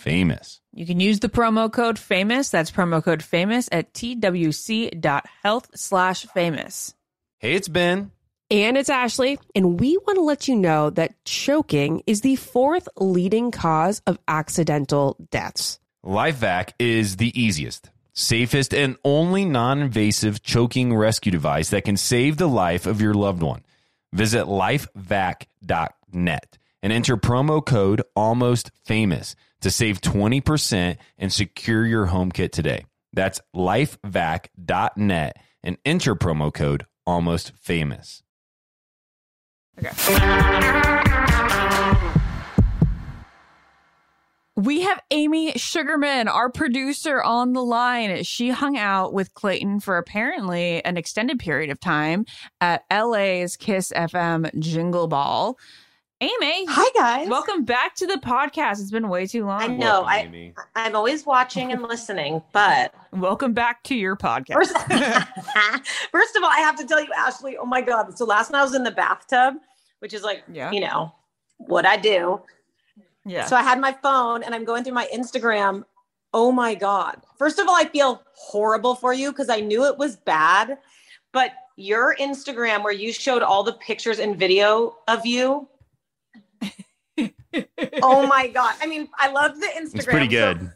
[SPEAKER 2] famous.
[SPEAKER 1] You can use the promo code famous. That's promo code famous at twc.health slash famous.
[SPEAKER 2] Hey, it's Ben.
[SPEAKER 3] And it's Ashley, and we want to let you know that choking is the fourth leading cause of accidental deaths.
[SPEAKER 2] LifeVac is the easiest, safest, and only non invasive choking rescue device that can save the life of your loved one. Visit lifevac.net and enter promo code almost famous to save 20% and secure your home kit today. That's lifevac.net and enter promo code almost famous. Okay.
[SPEAKER 1] We have Amy Sugarman, our producer, on the line. She hung out with Clayton for apparently an extended period of time at LA's KIIS FM Jingle Ball. Amy,
[SPEAKER 7] Hi guys.
[SPEAKER 1] welcome back to the podcast. It's been way too long.
[SPEAKER 7] I know.
[SPEAKER 2] Welcome,
[SPEAKER 7] I
[SPEAKER 2] Amy.
[SPEAKER 7] I'm always watching and listening, but
[SPEAKER 1] Welcome back to your podcast.
[SPEAKER 7] first, first of all, I have to tell you, Ashley. Oh my God! So last night I was in the bathtub, which is like,
[SPEAKER 1] Yeah.
[SPEAKER 7] you know, what I do.
[SPEAKER 1] yeah.
[SPEAKER 7] So I had my phone and I'm going through my Instagram. Oh my God. First of all, I feel horrible for you because I knew it was bad. But your Instagram, where you showed all the pictures and video of you. Oh my God. I mean, I love the Instagram.
[SPEAKER 2] It's pretty good.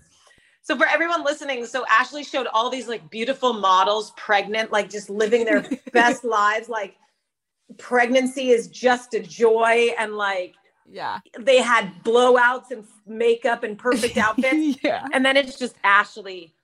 [SPEAKER 7] So, for everyone listening, so Ashley showed all these like beautiful models, pregnant, like just living their best lives. Like pregnancy is just a joy. And like
[SPEAKER 1] yeah.
[SPEAKER 7] they had blowouts and makeup and perfect outfits.
[SPEAKER 1] yeah.
[SPEAKER 7] and then it's just Ashley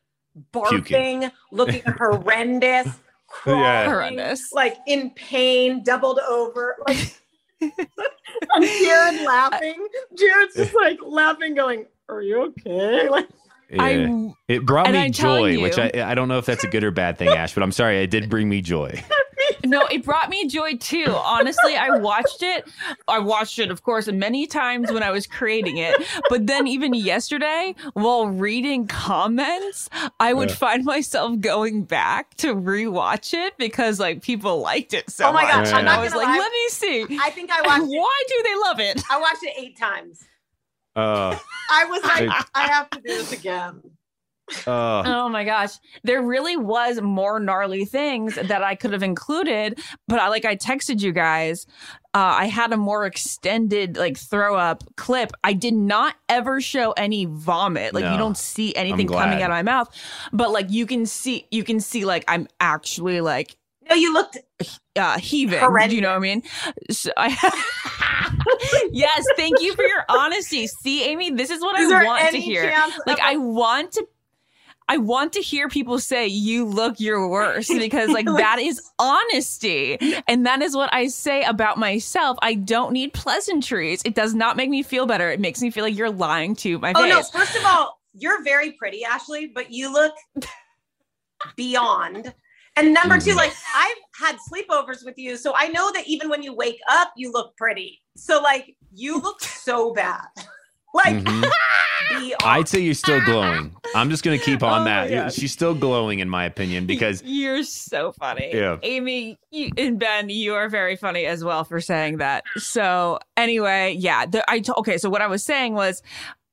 [SPEAKER 7] barking, looking horrendous, crying,
[SPEAKER 2] Yeah.
[SPEAKER 1] Horrendous.
[SPEAKER 7] like in pain, doubled over. Like and Jared laughing. Jared's just like laughing, going, Are you okay? Like
[SPEAKER 2] Yeah.
[SPEAKER 1] I
[SPEAKER 2] it brought me
[SPEAKER 1] I'm telling
[SPEAKER 2] joy, which I I don't know if that's a good or bad thing, Ash, but I'm sorry, it did bring me joy.
[SPEAKER 1] no, it brought me joy too. Honestly, I watched it. I watched it, of course, many times when I was creating it. But then even yesterday, while reading comments, I would
[SPEAKER 2] Yeah.
[SPEAKER 1] find myself going back to rewatch it because like people liked it so
[SPEAKER 7] Oh my
[SPEAKER 1] much.
[SPEAKER 2] gosh, I'm
[SPEAKER 1] and
[SPEAKER 2] not
[SPEAKER 1] I was like,
[SPEAKER 7] lie.
[SPEAKER 1] let me see.
[SPEAKER 7] I think I watched it.
[SPEAKER 1] Why do they love it?
[SPEAKER 7] I watched it eight times.
[SPEAKER 2] Uh,
[SPEAKER 7] I was like, I have to do this again.
[SPEAKER 2] Uh,
[SPEAKER 1] Oh my gosh. There really was more gnarly things that I could have included, but I like I texted you guys. Uh, I had a more extended like throw up clip. I did not ever show any vomit. Like
[SPEAKER 2] No.
[SPEAKER 1] you don't see anything coming out of my mouth, but like you can see you can see like I'm actually like
[SPEAKER 7] No, you looked
[SPEAKER 1] uh heaving.
[SPEAKER 7] Horrendous.
[SPEAKER 1] Do you know what I mean? So I yes, thank you for your honesty. See, Amy, this is what
[SPEAKER 7] Is
[SPEAKER 1] I want to hear. Like
[SPEAKER 7] of-
[SPEAKER 1] I want to I want to hear people say you look your worst because like that is honesty. And that is what I say about myself. I don't need pleasantries. It does not make me feel better. It makes me feel like you're lying to my
[SPEAKER 7] Oh
[SPEAKER 1] face.
[SPEAKER 7] no! First of all, you're very pretty, Ashley, but you look beyond. And number two,
[SPEAKER 2] Mhm.
[SPEAKER 7] like I've had sleepovers with you, so I know that even when you wake up, you look pretty. So like you look so bad, like
[SPEAKER 2] mhm.
[SPEAKER 7] beyond.
[SPEAKER 2] I'd say you're still glowing. I'm just gonna keep on
[SPEAKER 1] Oh
[SPEAKER 2] that. She's still glowing, in my opinion, because
[SPEAKER 1] You're so funny.
[SPEAKER 2] Yeah.
[SPEAKER 1] Amy you, and Ben, you are very funny as well for saying that. So, anyway, yeah. The, I t- okay. So, what I was saying was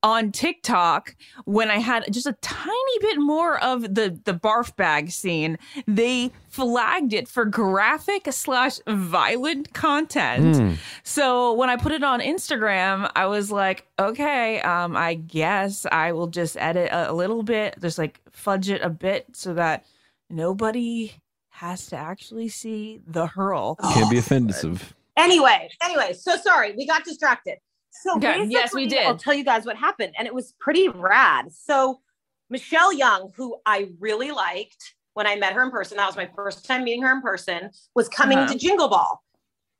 [SPEAKER 1] on TikTok, when I had just a tiny bit more of the, the barf bag scene, they flagged it for graphic slash violent content.
[SPEAKER 2] Hmm.
[SPEAKER 1] So when I put it on Instagram, I was like, okay, um, I guess I will just edit a, a little bit, just like fudge it a bit so that nobody has to actually see the hurl.
[SPEAKER 2] can't be offensive.
[SPEAKER 7] Anyway, anyway, so sorry, we got distracted. So
[SPEAKER 1] Okay, yes, we did.
[SPEAKER 7] I'll tell you guys what happened, and it was pretty rad. So Michelle Young, who I really liked when I met her in person, that was my first time meeting her in person, was coming
[SPEAKER 1] Uh-huh.
[SPEAKER 7] to Jingle Ball.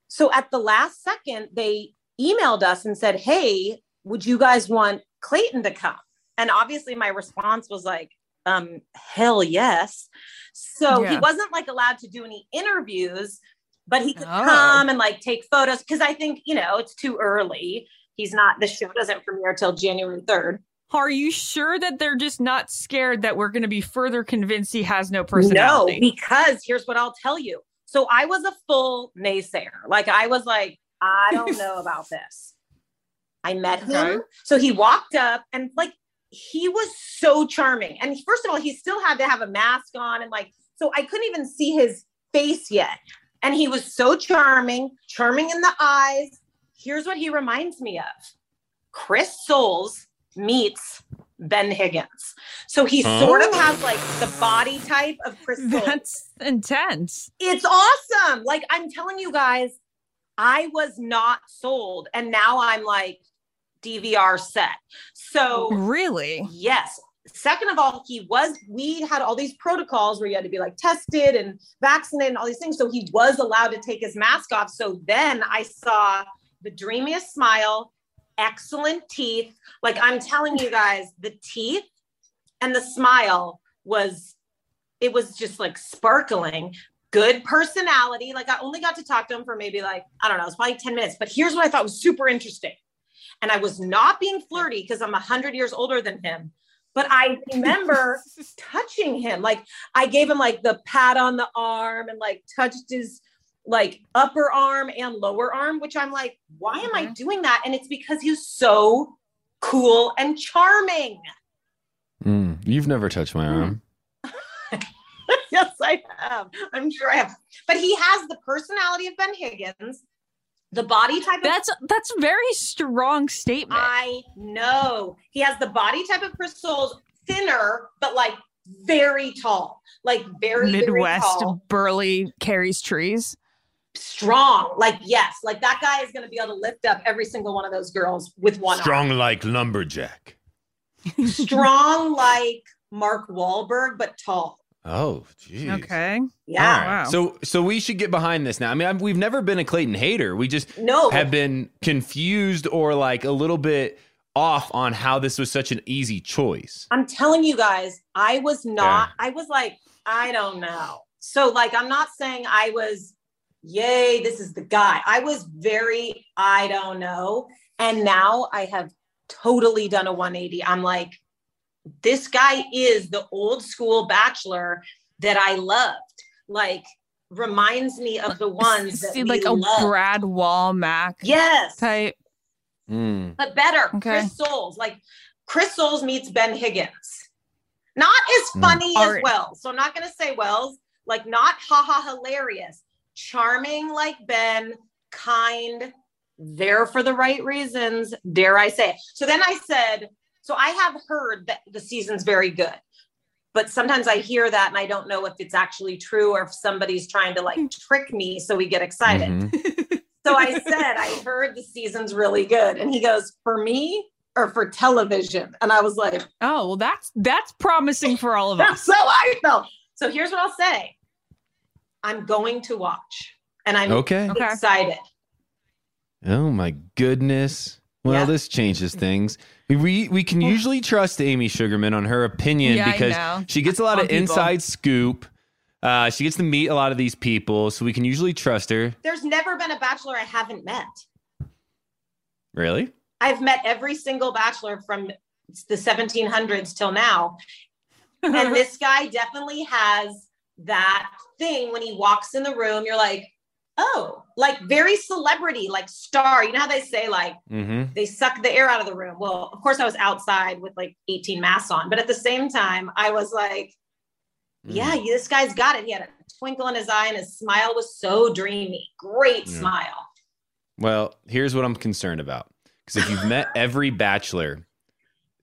[SPEAKER 7] So at the last second, they emailed us and said, "Hey, would you guys want Clayton to come?" And obviously, my response was like, um, "Hell yes." So he wasn't like allowed to do any interviews, but he could
[SPEAKER 1] Oh.
[SPEAKER 7] come and like take photos because I think you know it's too early. He's not. The show doesn't premiere till January third.
[SPEAKER 1] Are you sure that they're just not scared that we're going to be further convinced he has no personality?
[SPEAKER 7] No, because here's what I'll tell you. So I was a full naysayer. Like I was like, I don't know about this. I met him.
[SPEAKER 1] Okay.
[SPEAKER 7] So he walked up and like he was so charming. And first of all, he still had to have a mask on and like so I couldn't even see his face yet. And he was so charming, charming in the eyes. Here's what he reminds me of. Chris Soules meets Ben Higgins. So he
[SPEAKER 2] Huh?
[SPEAKER 7] sort of has like the body type of Chris Soules.
[SPEAKER 1] That's intense.
[SPEAKER 7] It's awesome. Like I'm telling you guys, I was not sold. And now I'm like DVR set. So
[SPEAKER 1] Really?
[SPEAKER 7] yes. Second of all, he was, we had all these protocols where you had to be like tested and vaccinated and all these things. So he was allowed to take his mask off. So then I saw the dreamiest smile, excellent teeth. Like I'm telling you guys, the teeth and the smile was, it was just like sparkling. good personality. Like I only got to talk to him for maybe like, I don't know, it's probably 10 minutes. But here's what I thought was super interesting. And I was not being flirty because I'm 100 years older than him. But I remember touching him. Like I gave him like the pat on the arm and like touched his like upper arm and lower arm, which I'm like, why am I doing that? And it's because he's so cool and charming.
[SPEAKER 2] Mm, you've never touched my arm.
[SPEAKER 7] yes, I have. I'm sure I have. But he has the personality of Ben Higgins, the body type of
[SPEAKER 1] That's that's a very strong statement.
[SPEAKER 7] I know. He has the body type of Chris Soules, thinner, but like very tall. Like very, very
[SPEAKER 1] Midwest
[SPEAKER 7] tall.
[SPEAKER 1] burly carries trees.
[SPEAKER 7] Strong. Like, yes, like that guy is gonna be able to lift up every single one of those girls with one
[SPEAKER 2] Strong like lumberjack.
[SPEAKER 7] Strong like Mark Wahlberg, but tall.
[SPEAKER 2] Oh, geez.
[SPEAKER 1] Okay.
[SPEAKER 7] Yeah.
[SPEAKER 2] All right.
[SPEAKER 1] Wow.
[SPEAKER 2] So so we should get behind this now. I mean, I've, we've never been a Clayton hater. We just
[SPEAKER 7] No.
[SPEAKER 2] have been confused or like a little bit off on how this was such an easy choice.
[SPEAKER 7] I'm telling you guys, I was not, I was like, I don't know. So, like, I'm not saying I was, yay, this is the guy. I was very, I don't know. And now I have totally done a 180. I'm like, this guy is the old school bachelor that I loved. Like, reminds me of the ones that
[SPEAKER 1] See,
[SPEAKER 7] we
[SPEAKER 1] like a
[SPEAKER 7] loved.
[SPEAKER 1] Brad Womack
[SPEAKER 7] Yes
[SPEAKER 1] type.
[SPEAKER 2] Mm.
[SPEAKER 7] but better.
[SPEAKER 1] Okay.
[SPEAKER 7] Chris Soules, like Chris Soules meets Ben Higgins. Not as
[SPEAKER 2] Mm.
[SPEAKER 7] funny as
[SPEAKER 1] Alright.
[SPEAKER 7] Wells. So I'm not going to say Wells, like not haha hilarious, charming like Ben, kind, there for the right reasons, dare I say. it. So then I said, so I have heard that the season's very good. But sometimes I hear that and I don't know if it's actually true or if somebody's trying to like trick me so we get excited.
[SPEAKER 2] Mhm.
[SPEAKER 7] So I said, I heard the season's really good. And he goes, For me or for television? And I was like,
[SPEAKER 1] Oh, well, that's that's promising for all of us.
[SPEAKER 7] so I felt. So here's what I'll say I'm going to watch and I'm
[SPEAKER 2] Okay.
[SPEAKER 1] Okay.
[SPEAKER 7] excited.
[SPEAKER 2] Oh my goodness. Well,
[SPEAKER 7] Yeah.
[SPEAKER 2] this changes things. We we can usually trust Amy Sugarman on her opinion
[SPEAKER 1] Yeah,
[SPEAKER 2] because she gets a lot
[SPEAKER 1] On
[SPEAKER 2] of
[SPEAKER 1] people.
[SPEAKER 2] inside scoop. Uh, she gets to meet a lot of these people, so we can usually trust her.
[SPEAKER 7] There's never been a bachelor I haven't met.
[SPEAKER 2] Really?
[SPEAKER 7] I've met every single bachelor from the 1700s till now. and this guy definitely has that thing when he walks in the room, you're like, oh, like very celebrity, like star. You know how they say, like,
[SPEAKER 2] Mm-hmm.
[SPEAKER 7] they suck the air out of the room. Well, of course, I was outside with like 18 masks on, but at the same time, I was like, yeah,
[SPEAKER 2] Mm.
[SPEAKER 7] this guy's got it. He had a twinkle in his eye, and his smile was so dreamy. Great
[SPEAKER 2] Yeah.
[SPEAKER 7] smile.
[SPEAKER 2] Well, here's what I'm concerned about. Because if you've met every bachelor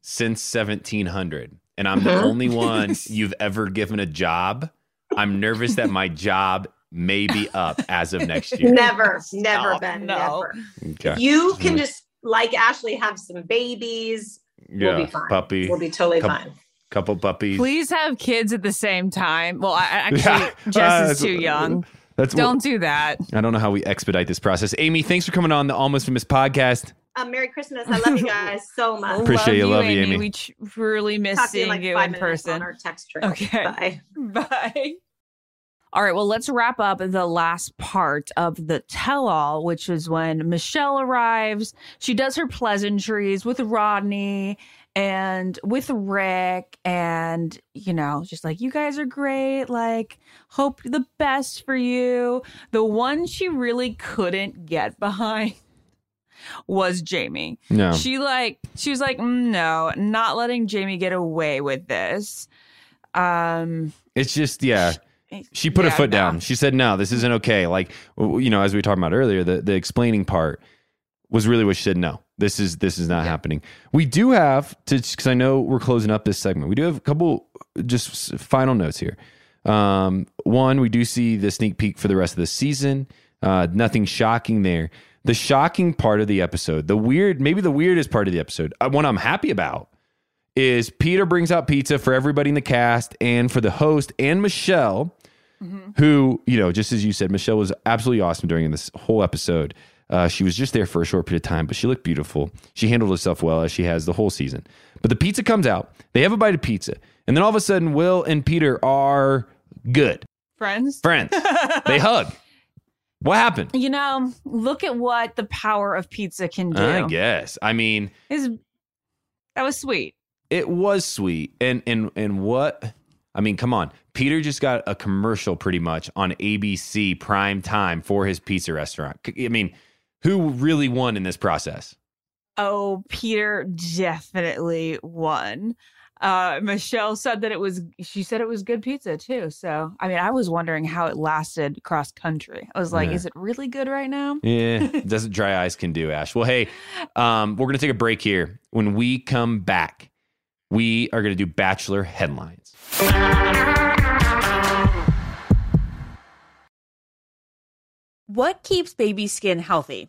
[SPEAKER 2] since 1700, and I'm the
[SPEAKER 7] Mhm.
[SPEAKER 2] only one you've ever given a job, I'm nervous that my job may be up as of next year.
[SPEAKER 7] Never, never
[SPEAKER 1] Stop.
[SPEAKER 7] been,
[SPEAKER 1] No.
[SPEAKER 7] never.
[SPEAKER 2] Okay.
[SPEAKER 7] You can
[SPEAKER 2] Mhm.
[SPEAKER 7] just like Ashley have some babies.
[SPEAKER 2] Yeah,
[SPEAKER 7] we'll be fine.
[SPEAKER 2] puppy,
[SPEAKER 7] We'll be totally
[SPEAKER 2] Couple-
[SPEAKER 7] fine.
[SPEAKER 2] couple puppies.
[SPEAKER 1] Please have kids at the same time. Well, I, I- actually,
[SPEAKER 2] Yeah.
[SPEAKER 1] Jess
[SPEAKER 2] Uh,
[SPEAKER 1] is too young.
[SPEAKER 2] That's
[SPEAKER 1] Don't do that.
[SPEAKER 2] I don't know how we expedite this process. Amy, thanks for coming on the Almost Famous podcast.
[SPEAKER 7] Um, Merry Christmas. I love you guys so much.
[SPEAKER 2] Appreciate you. Love you, Amy.
[SPEAKER 1] We truly miss
[SPEAKER 7] Talk to you in
[SPEAKER 1] seeing
[SPEAKER 7] like
[SPEAKER 1] you in person.
[SPEAKER 7] on our text trail.
[SPEAKER 1] Okay.
[SPEAKER 7] Bye.
[SPEAKER 1] Bye. All right, well, let's wrap up the last part of the tell all, which is when Michelle arrives. She does her pleasantries with Rodney and with Rick, and, you know, just like, you guys are great. Like, hope the best for you. The one she really couldn't get behind was Jamie.
[SPEAKER 2] No.
[SPEAKER 1] She like she was like, "Mm, no, not letting Jamie get away with this. Um,
[SPEAKER 2] It's just, yeah. She put
[SPEAKER 1] yeah,
[SPEAKER 2] her foot
[SPEAKER 1] no.
[SPEAKER 2] down. She said, no, this isn't okay. Like, you know, as we talked about earlier, the, the explaining part was really what she said, no, this is, this is not happening. We do have to, because I know we're closing up this segment. We do have a couple just final notes here. Um, one, we do see the sneak peek for the rest of the season. Uh, nothing shocking there. The shocking part of the episode, the weird, maybe the weirdest part of the episode, uh, one I'm happy about, is Peter brings out pizza for everybody in the cast and for the host and Michelle, who, you know, just as you said, Michelle was absolutely awesome during this whole episode. Uh, she was just there for a short period of time, but she looked beautiful. She handled herself well as she has the whole season. But the pizza comes out, they have a bite of pizza, and then all of a sudden, Will and Peter are good.
[SPEAKER 1] Friends.
[SPEAKER 8] Friends. they hug. What happened?
[SPEAKER 1] You know, look at what the power of pizza can do.
[SPEAKER 8] I guess. I mean,
[SPEAKER 1] Is that was sweet.
[SPEAKER 8] it was sweet. And and and what I mean, come on. Peter just got a commercial pretty much on ABC prime time for his pizza restaurant. I mean, who really won in this process?
[SPEAKER 1] Oh, Peter definitely won. Uh, Michelle said that it was. She said it was good pizza too. So, I mean, I was wondering how it lasted cross country. I was like,
[SPEAKER 8] Yeah.
[SPEAKER 1] is it really good right now?
[SPEAKER 8] Yeah, doesn't dry eyes can do, Ash. Well, hey, um, we're gonna take a break here. When we come back, we are gonna do Bachelor headlines.
[SPEAKER 1] What keeps baby skin healthy?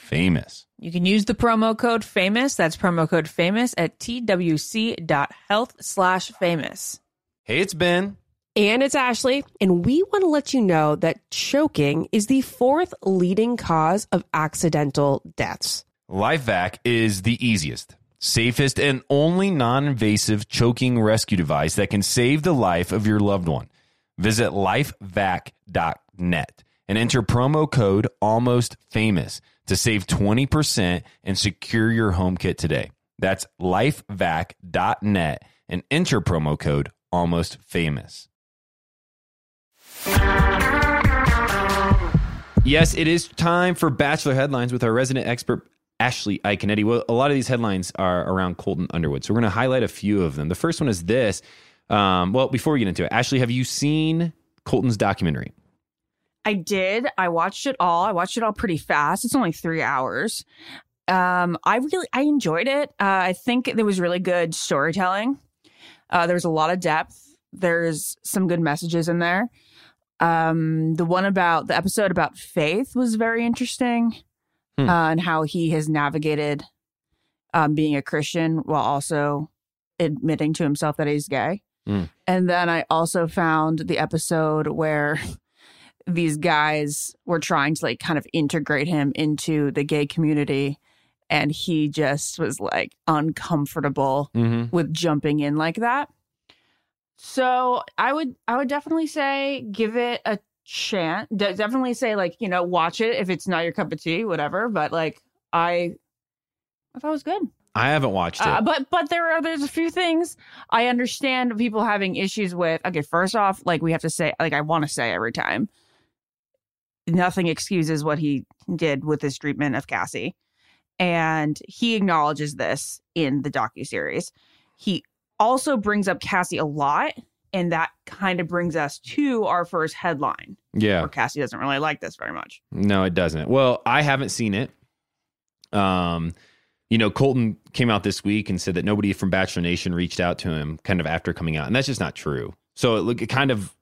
[SPEAKER 2] famous.
[SPEAKER 1] You can use the promo code famous. That's promo code famous at twc.health slash famous.
[SPEAKER 2] Hey, it's Ben.
[SPEAKER 3] And it's Ashley, and we want to let you know that choking is the fourth leading cause of accidental deaths.
[SPEAKER 2] LifeVac is the easiest, safest, and only non invasive choking rescue device that can save the life of your loved one. Visit lifevac.net and enter promo code almost famous to save 20% and secure your home kit today. That's lifevac.net and enter promo code almost famous. Yes, it is time for Bachelor headlines with our resident expert, Ashley Iaconetti. Well, a lot of these headlines are around Colton Underwood. So we're going to highlight a few of them. The first one is this. Um, well, before we get into it, Ashley, have you seen Colton's documentary?
[SPEAKER 1] I did. I watched it all. I watched it all pretty fast. It's only three hours. Um, I really I enjoyed it. Uh, I think there was really good storytelling. Uh, there was a lot of depth. There's some good messages in there. Um, the one about the episode about faith was very interesting,
[SPEAKER 2] Hmm.
[SPEAKER 1] uh, and how he has navigated um, being a Christian while also admitting to himself that he's gay.
[SPEAKER 2] Hmm.
[SPEAKER 1] And then I also found the episode where these guys were trying to like kind of integrate him into the gay community and he just was like uncomfortable
[SPEAKER 2] Mm-hmm.
[SPEAKER 1] with jumping in like that. So I would I would definitely say give it a chance. De- definitely say like you know watch it if it's not your cup of tea, whatever. But like I, I thought it was good.
[SPEAKER 2] I haven't watched it.
[SPEAKER 1] Uh, but but there are there's a few things I understand people having issues with. Okay, first off, like we have to say like I want to say every time, nothing excuses what he did with his treatment of Cassie, and he acknowledges this in the docu series. He also brings up Cassie a lot, and that kind of brings us to our first headline.
[SPEAKER 2] yeah.
[SPEAKER 1] Where Cassie doesn't really like this very much.
[SPEAKER 2] No, it doesn't. Well, I haven't seen it. Um, you know, Colton came out this week and said that nobody from Bachelor Nation reached out to him kind of after coming out, and that's just not true. So it, it kind of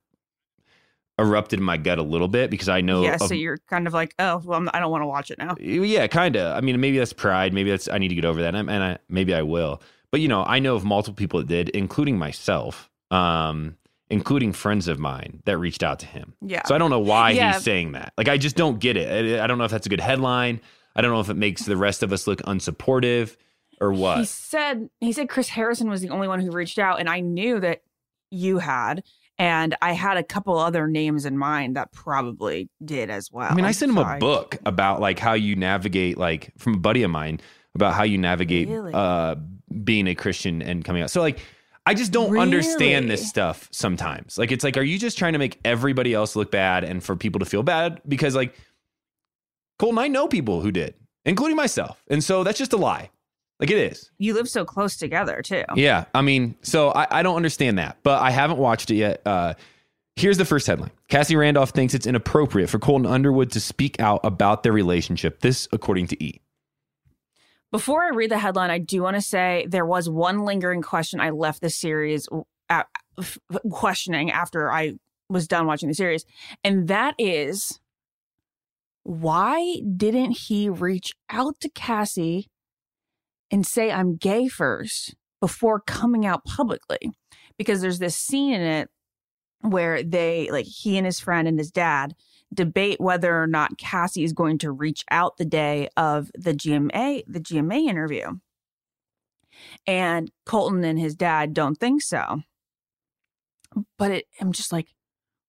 [SPEAKER 2] erupted in my gut a little bit because I know.
[SPEAKER 1] yeah,
[SPEAKER 2] of-
[SPEAKER 1] so you're kind of like, oh, well, I'm, I don't want to watch it now.
[SPEAKER 2] yeah, kind of. I mean, maybe that's pride. Maybe that's I need to get over that, and, I, and I, maybe I will. But you know, I know of multiple people that did, including myself, um, including friends of mine that reached out to him.
[SPEAKER 1] Yeah.
[SPEAKER 2] So I don't know why
[SPEAKER 1] Yeah.
[SPEAKER 2] he's saying that. Like, I just don't get it. I, I don't know if that's a good headline. I don't know if it makes the rest of us look unsupportive or what.
[SPEAKER 1] He said he said Chris Harrison was the only one who reached out, and I knew that you had, and I had a couple other names in mind that probably did as well.
[SPEAKER 2] I mean, I sent him
[SPEAKER 1] So
[SPEAKER 2] a book about like how you navigate, like from a buddy of mine about how you navigate
[SPEAKER 1] Really?
[SPEAKER 2] uh, being a Christian and coming out. So like, I just don't understand this stuff sometimes. Like, it's like, are you just trying to make everybody else look bad and for people to feel bad? Because like, Colton, I know people who did, including myself, and so that's just a lie. Like it is.
[SPEAKER 1] You live so close together too.
[SPEAKER 2] Yeah. I mean, so I, I don't understand that, but I haven't watched it yet. Uh, here's the first headline Cassie Randolph thinks it's inappropriate for Colton Underwood to speak out about their relationship. This, according to E.
[SPEAKER 1] Before I read the headline, I do want to say there was one lingering question I left the series uh, f- questioning after I was done watching the series, and that is why didn't he reach out to Cassie and say I'm gay first before coming out publicly? Because there's this scene in it where they like he and his friend and his dad debate whether or not Cassie is going to reach out the day of the GMA the GMA interview. And Colton and his dad don't think so. But it, I'm just like,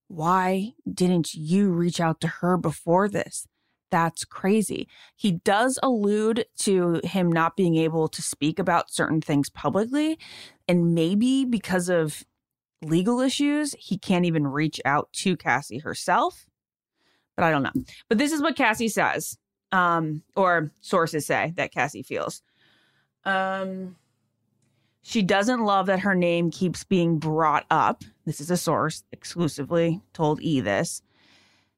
[SPEAKER 1] why didn't you reach out to her before this? That's crazy. He does allude to him not being able to speak about certain things publicly. And maybe because of legal issues, he can't even reach out to Cassie herself. But I don't know. But this is what Cassie says, um, or sources say that Cassie feels. Um, she doesn't love that her name keeps being brought up. This is a source exclusively told E this.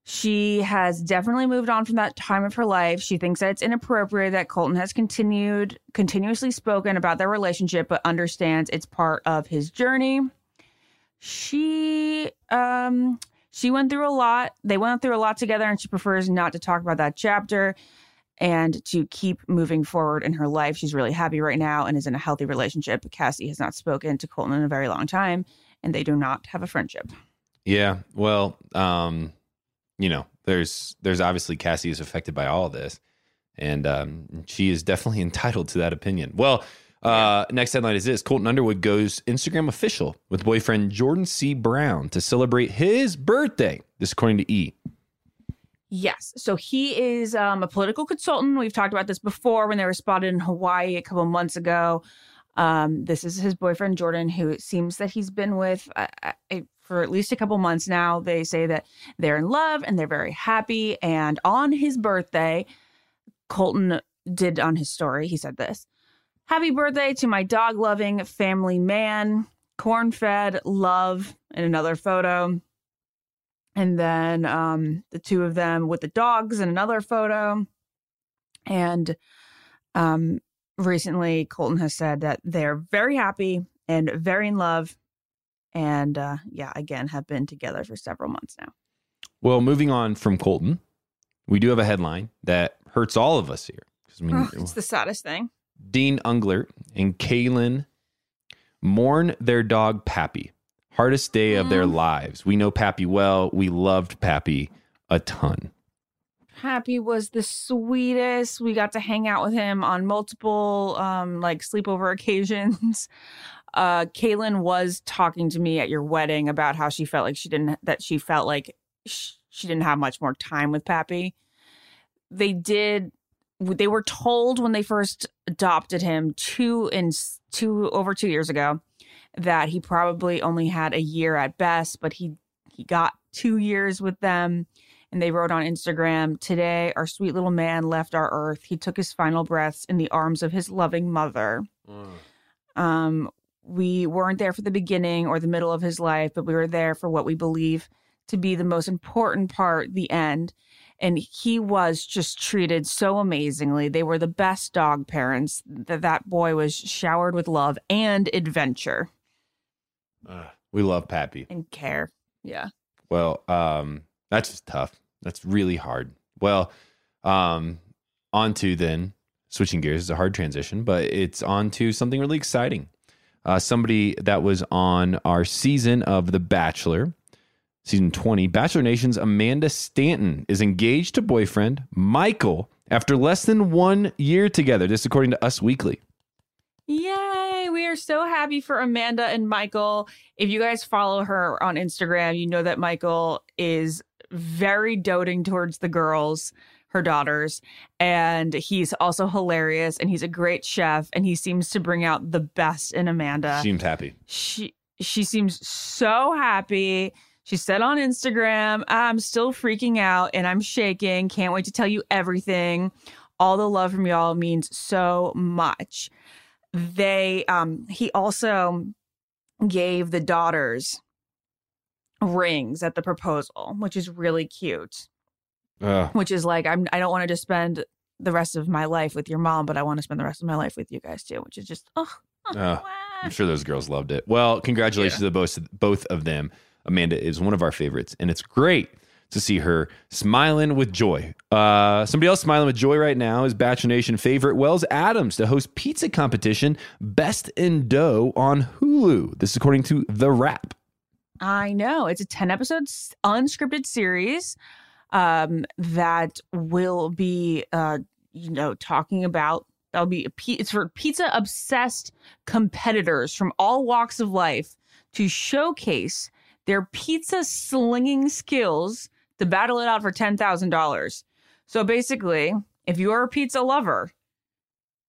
[SPEAKER 1] She has definitely moved on from that time of her life. She thinks that it's inappropriate that Colton has continued continuously spoken about their relationship, but understands it's part of his journey. She um she went through a lot. They went through a lot together, and she prefers not to talk about that chapter and to keep moving forward in her life. She's really happy right now and is in a healthy relationship. Cassie has not spoken to Colton in a very long time, and they do not have a friendship.
[SPEAKER 2] Yeah. Well, um, you know, there's there's obviously Cassie is affected by all this, and um, she is definitely entitled to that opinion. Well, uh, next headline is this: Colton Underwood goes Instagram official with boyfriend Jordan C. Brown to celebrate his birthday. This according to E.
[SPEAKER 1] Yes. So he is um, a political consultant. We've talked about this before when they were spotted in Hawaii a couple months ago. Um, this is his boyfriend, Jordan, who it seems that he's been with uh, uh, for at least a couple months now. They say that they're in love and they're very happy. And on his birthday, Colton did on his story, he said this Happy birthday to my dog loving family man, corn fed, love, in another photo. And then um, the two of them with the dogs in another photo. And um, recently, Colton has said that they're very happy and very in love. And uh, yeah, again, have been together for several months now.
[SPEAKER 2] Well, moving on from Colton, we do have a headline that hurts all of us here. I mean,
[SPEAKER 1] Ugh, it's the saddest thing.
[SPEAKER 2] Dean Unglert and Caelynn mourn their dog Pappy. Hardest day of their lives. We know Pappy well. We loved Pappy a ton.
[SPEAKER 1] Happy was the sweetest. We got to hang out with him on multiple um like sleepover occasions. Uh Caelynn was talking to me at your wedding about how she felt like she didn't that she felt like sh- she didn't have much more time with Pappy. They did they were told when they first adopted him two and two over 2 years ago that he probably only had a year at best, but he he got 2 years with them and they wrote on Instagram, Today, our sweet little man left our earth. He took his final breaths in the arms of his loving mother. Um, we weren't there for the beginning or the middle of his life, but we were there for what we believe to be the most important part, the end. And he was just treated so amazingly. They were the best dog parents. That that boy was showered with love and adventure
[SPEAKER 2] We love Pappy.
[SPEAKER 1] and care. Yeah.
[SPEAKER 2] Well, um, that's just tough. That's really hard. Well, um, on to then switching gears is a hard transition, but it's on to something really exciting. Uh, somebody that was on our season of The Bachelor, season 20, Bachelor Nation's Amanda Stanton is engaged to boyfriend Michael after less than one year together. This according to Us Weekly.
[SPEAKER 1] Yay! We are so happy for Amanda and Michael. If you guys follow her on Instagram, you know that Michael is very doting towards the girls, her daughters, and he's also hilarious and he's a great chef and he seems to bring out the best in Amanda.
[SPEAKER 2] Seems happy.
[SPEAKER 1] she she seems so happy. She said on Instagram, I'm still freaking out and I'm shaking. Can't wait to tell you everything. All the love from y'all means so much. They um he also gave the daughters rings at the proposal, which is really cute.
[SPEAKER 2] Uh,
[SPEAKER 1] Which is like I'm I don't want to just spend the rest of my life with your mom, but I want to spend the rest of my life with you guys too, which is just oh, oh,
[SPEAKER 2] Uh. I'm sure those girls loved it. Well, congratulations to both both of them. Amanda is one of our favorites, and it's great to see her smiling with joy. Uh, somebody else smiling with joy right now is Bachelor Nation favorite Wells Adams to host pizza competition Best in Dough on Hulu. This is according to The Wrap.
[SPEAKER 1] I know. It's a 10 episode unscripted series um, that will be, uh, you know, talking about. That'll be it's for pizza obsessed competitors from all walks of life to showcase their pizza slinging skills to battle it out for ten thousand dollars. So basically, if you're a pizza lover,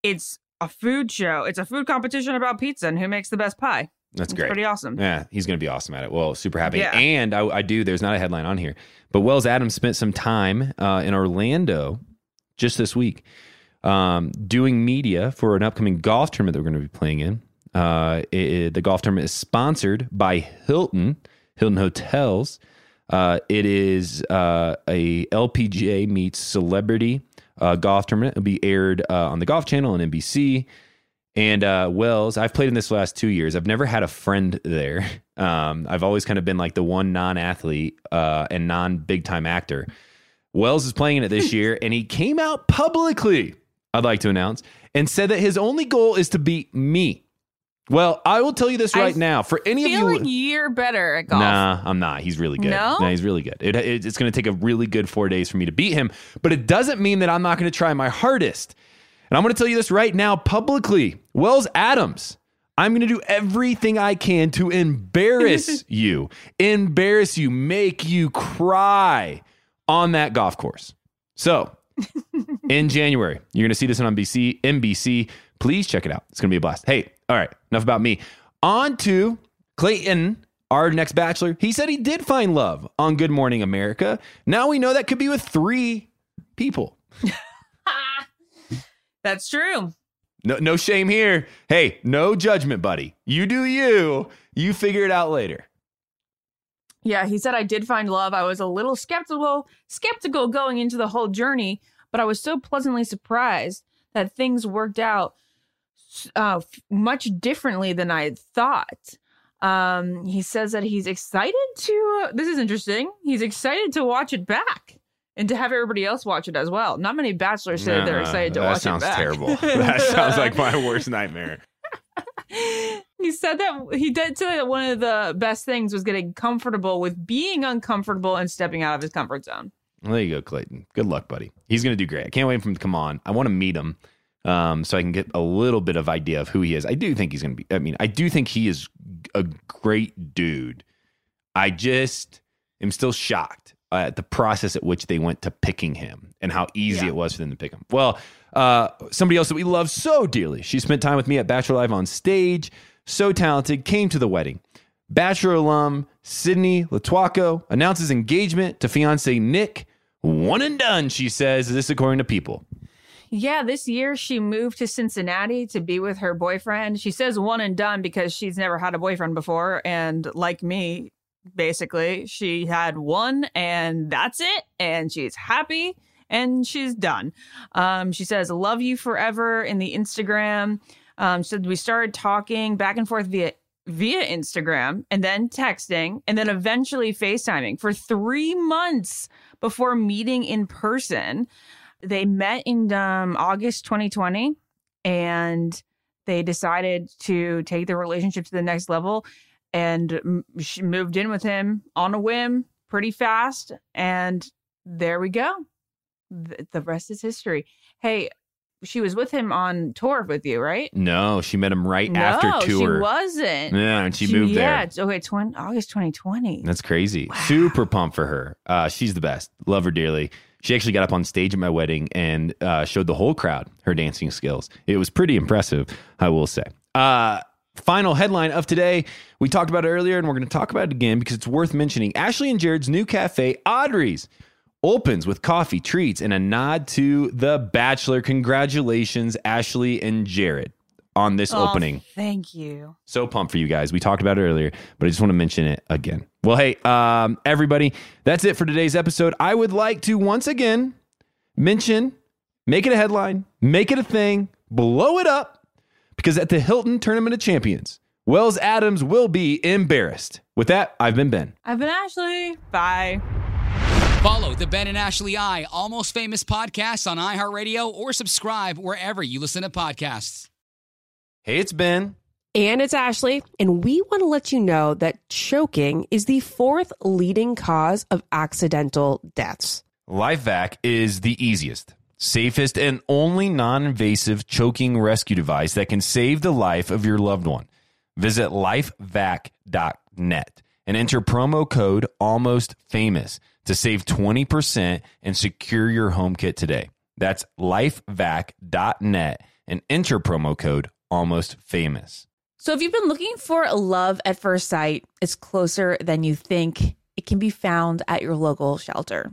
[SPEAKER 1] it's a food show. It's a food competition about pizza and who makes the best pie.
[SPEAKER 2] That's
[SPEAKER 1] It's
[SPEAKER 2] great.
[SPEAKER 1] pretty awesome.
[SPEAKER 2] Yeah, he's going to be awesome at it. Well, super happy.
[SPEAKER 1] Yeah.
[SPEAKER 2] And I, I do, there's not a headline on here, but Wells Adams spent some time uh, in Orlando just this week um, doing media for an upcoming golf tournament that we're going to be playing in. Uh, it- it- the golf tournament is sponsored by Hilton, Hilton Hotels. Uh, it is uh, a LPGA meets celebrity uh, golf tournament. It'll be aired uh, on the Golf Channel and NBC. And uh, Wells, I've played in this last two years. I've never had a friend there. Um, I've always kind of been like the one non athlete uh, and non big time actor. Wells is playing in it this year, and he came out publicly, I'd like to announce, and said that his only goal is to beat me. Well, I will tell you this
[SPEAKER 1] I
[SPEAKER 2] right now. For any of you,
[SPEAKER 1] like you're better at golf.
[SPEAKER 2] Nah, I'm not. He's really good.
[SPEAKER 1] No?
[SPEAKER 2] Nah, he's really good. It, it- it's going to take a really good four days for me to beat him, but it doesn't mean that I'm not going to try my hardest. And I'm going to tell you this right now publicly. Wells Adams, I'm going to do everything I can to embarrass you, embarrass you, make you cry on that golf course. So, in January, you're going to see this on NBC. NBC. Please check it out. It's going to be a blast. Hey, all right, enough about me. On to Clayton, Our next bachelor, he said he did find love on Good Morning America. Now we know that could be with three people.
[SPEAKER 1] That's true.
[SPEAKER 2] No, no shame here. Hey, no judgment, buddy. You do you. You figure it out later.
[SPEAKER 1] Yeah, he said I did find love. I was a little skeptical, skeptical going into the whole journey, but I was so pleasantly surprised that things worked out uh, much differently than I had thought. Um, he says that he's excited to. Uh, this is interesting. He's excited to watch it back and to have everybody else watch it as well. Not many bachelors say they're excited to watch it. That sounds
[SPEAKER 2] terrible. that sounds like my worst nightmare.
[SPEAKER 1] he said that he did say that one of the best things was getting comfortable with being uncomfortable and stepping out of his comfort zone.
[SPEAKER 2] Well, there you go, Clayton. Good luck, buddy. He's going to do great. I can't wait for him to come on. I want to meet him um, so I can get a little bit of idea of who he is. I do think he's going to be, I mean, I do think he is a great dude. I just am still shocked at the process at which they went to picking him and how easy
[SPEAKER 1] Yeah.
[SPEAKER 2] it was for them to pick him. Well, uh, somebody else that we love so dearly. She spent time with me at Bachelor Live on stage. So talented, came to the wedding. Bachelor alum Sydney Lotuaco announces engagement to fiance Nick. One and done, she says. This according to People.
[SPEAKER 1] Yeah, this year she moved to Cincinnati to be with her boyfriend. She says one and done because she's never had a boyfriend before. And like me, basically, she had one and that's it. And she's happy and she's done. Um, she says, Love you forever in the Instagram. Um, said, We started talking back and forth via via Instagram and then texting and then eventually FaceTiming for three months before meeting in person they met in um, August 2020 and they decided to take their relationship to the next level and she moved in with him on a whim pretty fast and there we go the rest is history hey she was with him on tour with you right
[SPEAKER 2] No, she met him right
[SPEAKER 1] no
[SPEAKER 2] after tour.
[SPEAKER 1] she wasn't
[SPEAKER 2] Yeah, and she, moved
[SPEAKER 1] yeah
[SPEAKER 2] there.
[SPEAKER 1] okay 20, august 2020
[SPEAKER 2] That's crazy. Super pumped for her. Uh, she's the best. Love her dearly. She actually got up on stage at my wedding and uh, showed the whole crowd her dancing skills. It was pretty impressive, I will say. Uh, final headline of today. We talked about it earlier, and we're going to talk about it again because it's worth mentioning. Ashley and Jared's new cafe, Audrey's, opens with coffee, treats, and a nod to The Bachelor. Congratulations, Ashley and Jared, on this
[SPEAKER 1] Oh,
[SPEAKER 2] opening.
[SPEAKER 1] thank you
[SPEAKER 2] So pumped for you guys. We talked about it earlier, but I just want to mention it again. Well, hey, um, everybody, that's it for today's episode. I would like to once again mention, make it a headline, make it a thing, blow it up, because at the Hilton Tournament of Champions, Wells Adams will be embarrassed. With that, I've been Ben.
[SPEAKER 1] i've been ashley bye
[SPEAKER 4] Follow the Ben and Ashley I Almost Famous podcast on iHeartRadio or subscribe wherever you listen to podcasts.
[SPEAKER 2] Hey, it's Ben.
[SPEAKER 3] And it's Ashley, and we want to let you know that choking is the fourth leading cause of accidental deaths.
[SPEAKER 9] LifeVac is the easiest, safest, and only non invasive choking rescue device that can save the life of your loved one. Visit lifevac.net and enter promo code almost famous to save 20% and secure your home kit today. That's lifevac.net and enter promo code almost famous.
[SPEAKER 1] So, if you've been looking for a love at first sight, it's closer than you think. It can be found at your local shelter.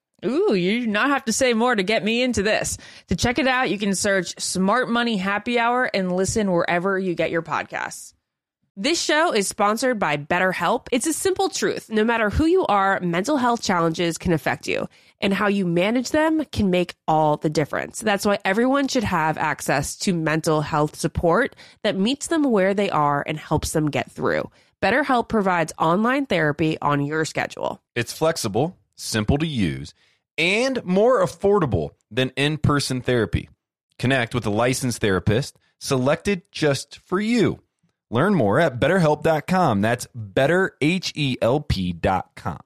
[SPEAKER 1] Ooh, you do not have to say more to get me into this. To check it out, you can search Smart Money Happy Hour and listen wherever you get your podcasts.
[SPEAKER 3] This show is sponsored by BetterHelp. It's a simple truth. No matter who you are, mental health challenges can affect you, and how you manage them can make all the difference. That's why everyone should have access to mental health support that meets them where they are and helps them get through. BetterHelp provides online therapy on your schedule.
[SPEAKER 2] It's flexible, simple to use, and more affordable than in person therapy. Connect with a licensed therapist selected just for you. Learn more at betterhelp.com. That's betterhelp.com.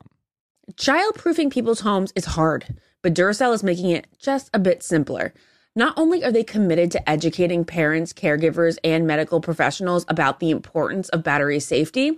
[SPEAKER 1] Childproofing people's homes is hard, but Duracell is making it just a bit simpler. Not only are they committed to educating parents, caregivers, and medical professionals about the importance of battery safety,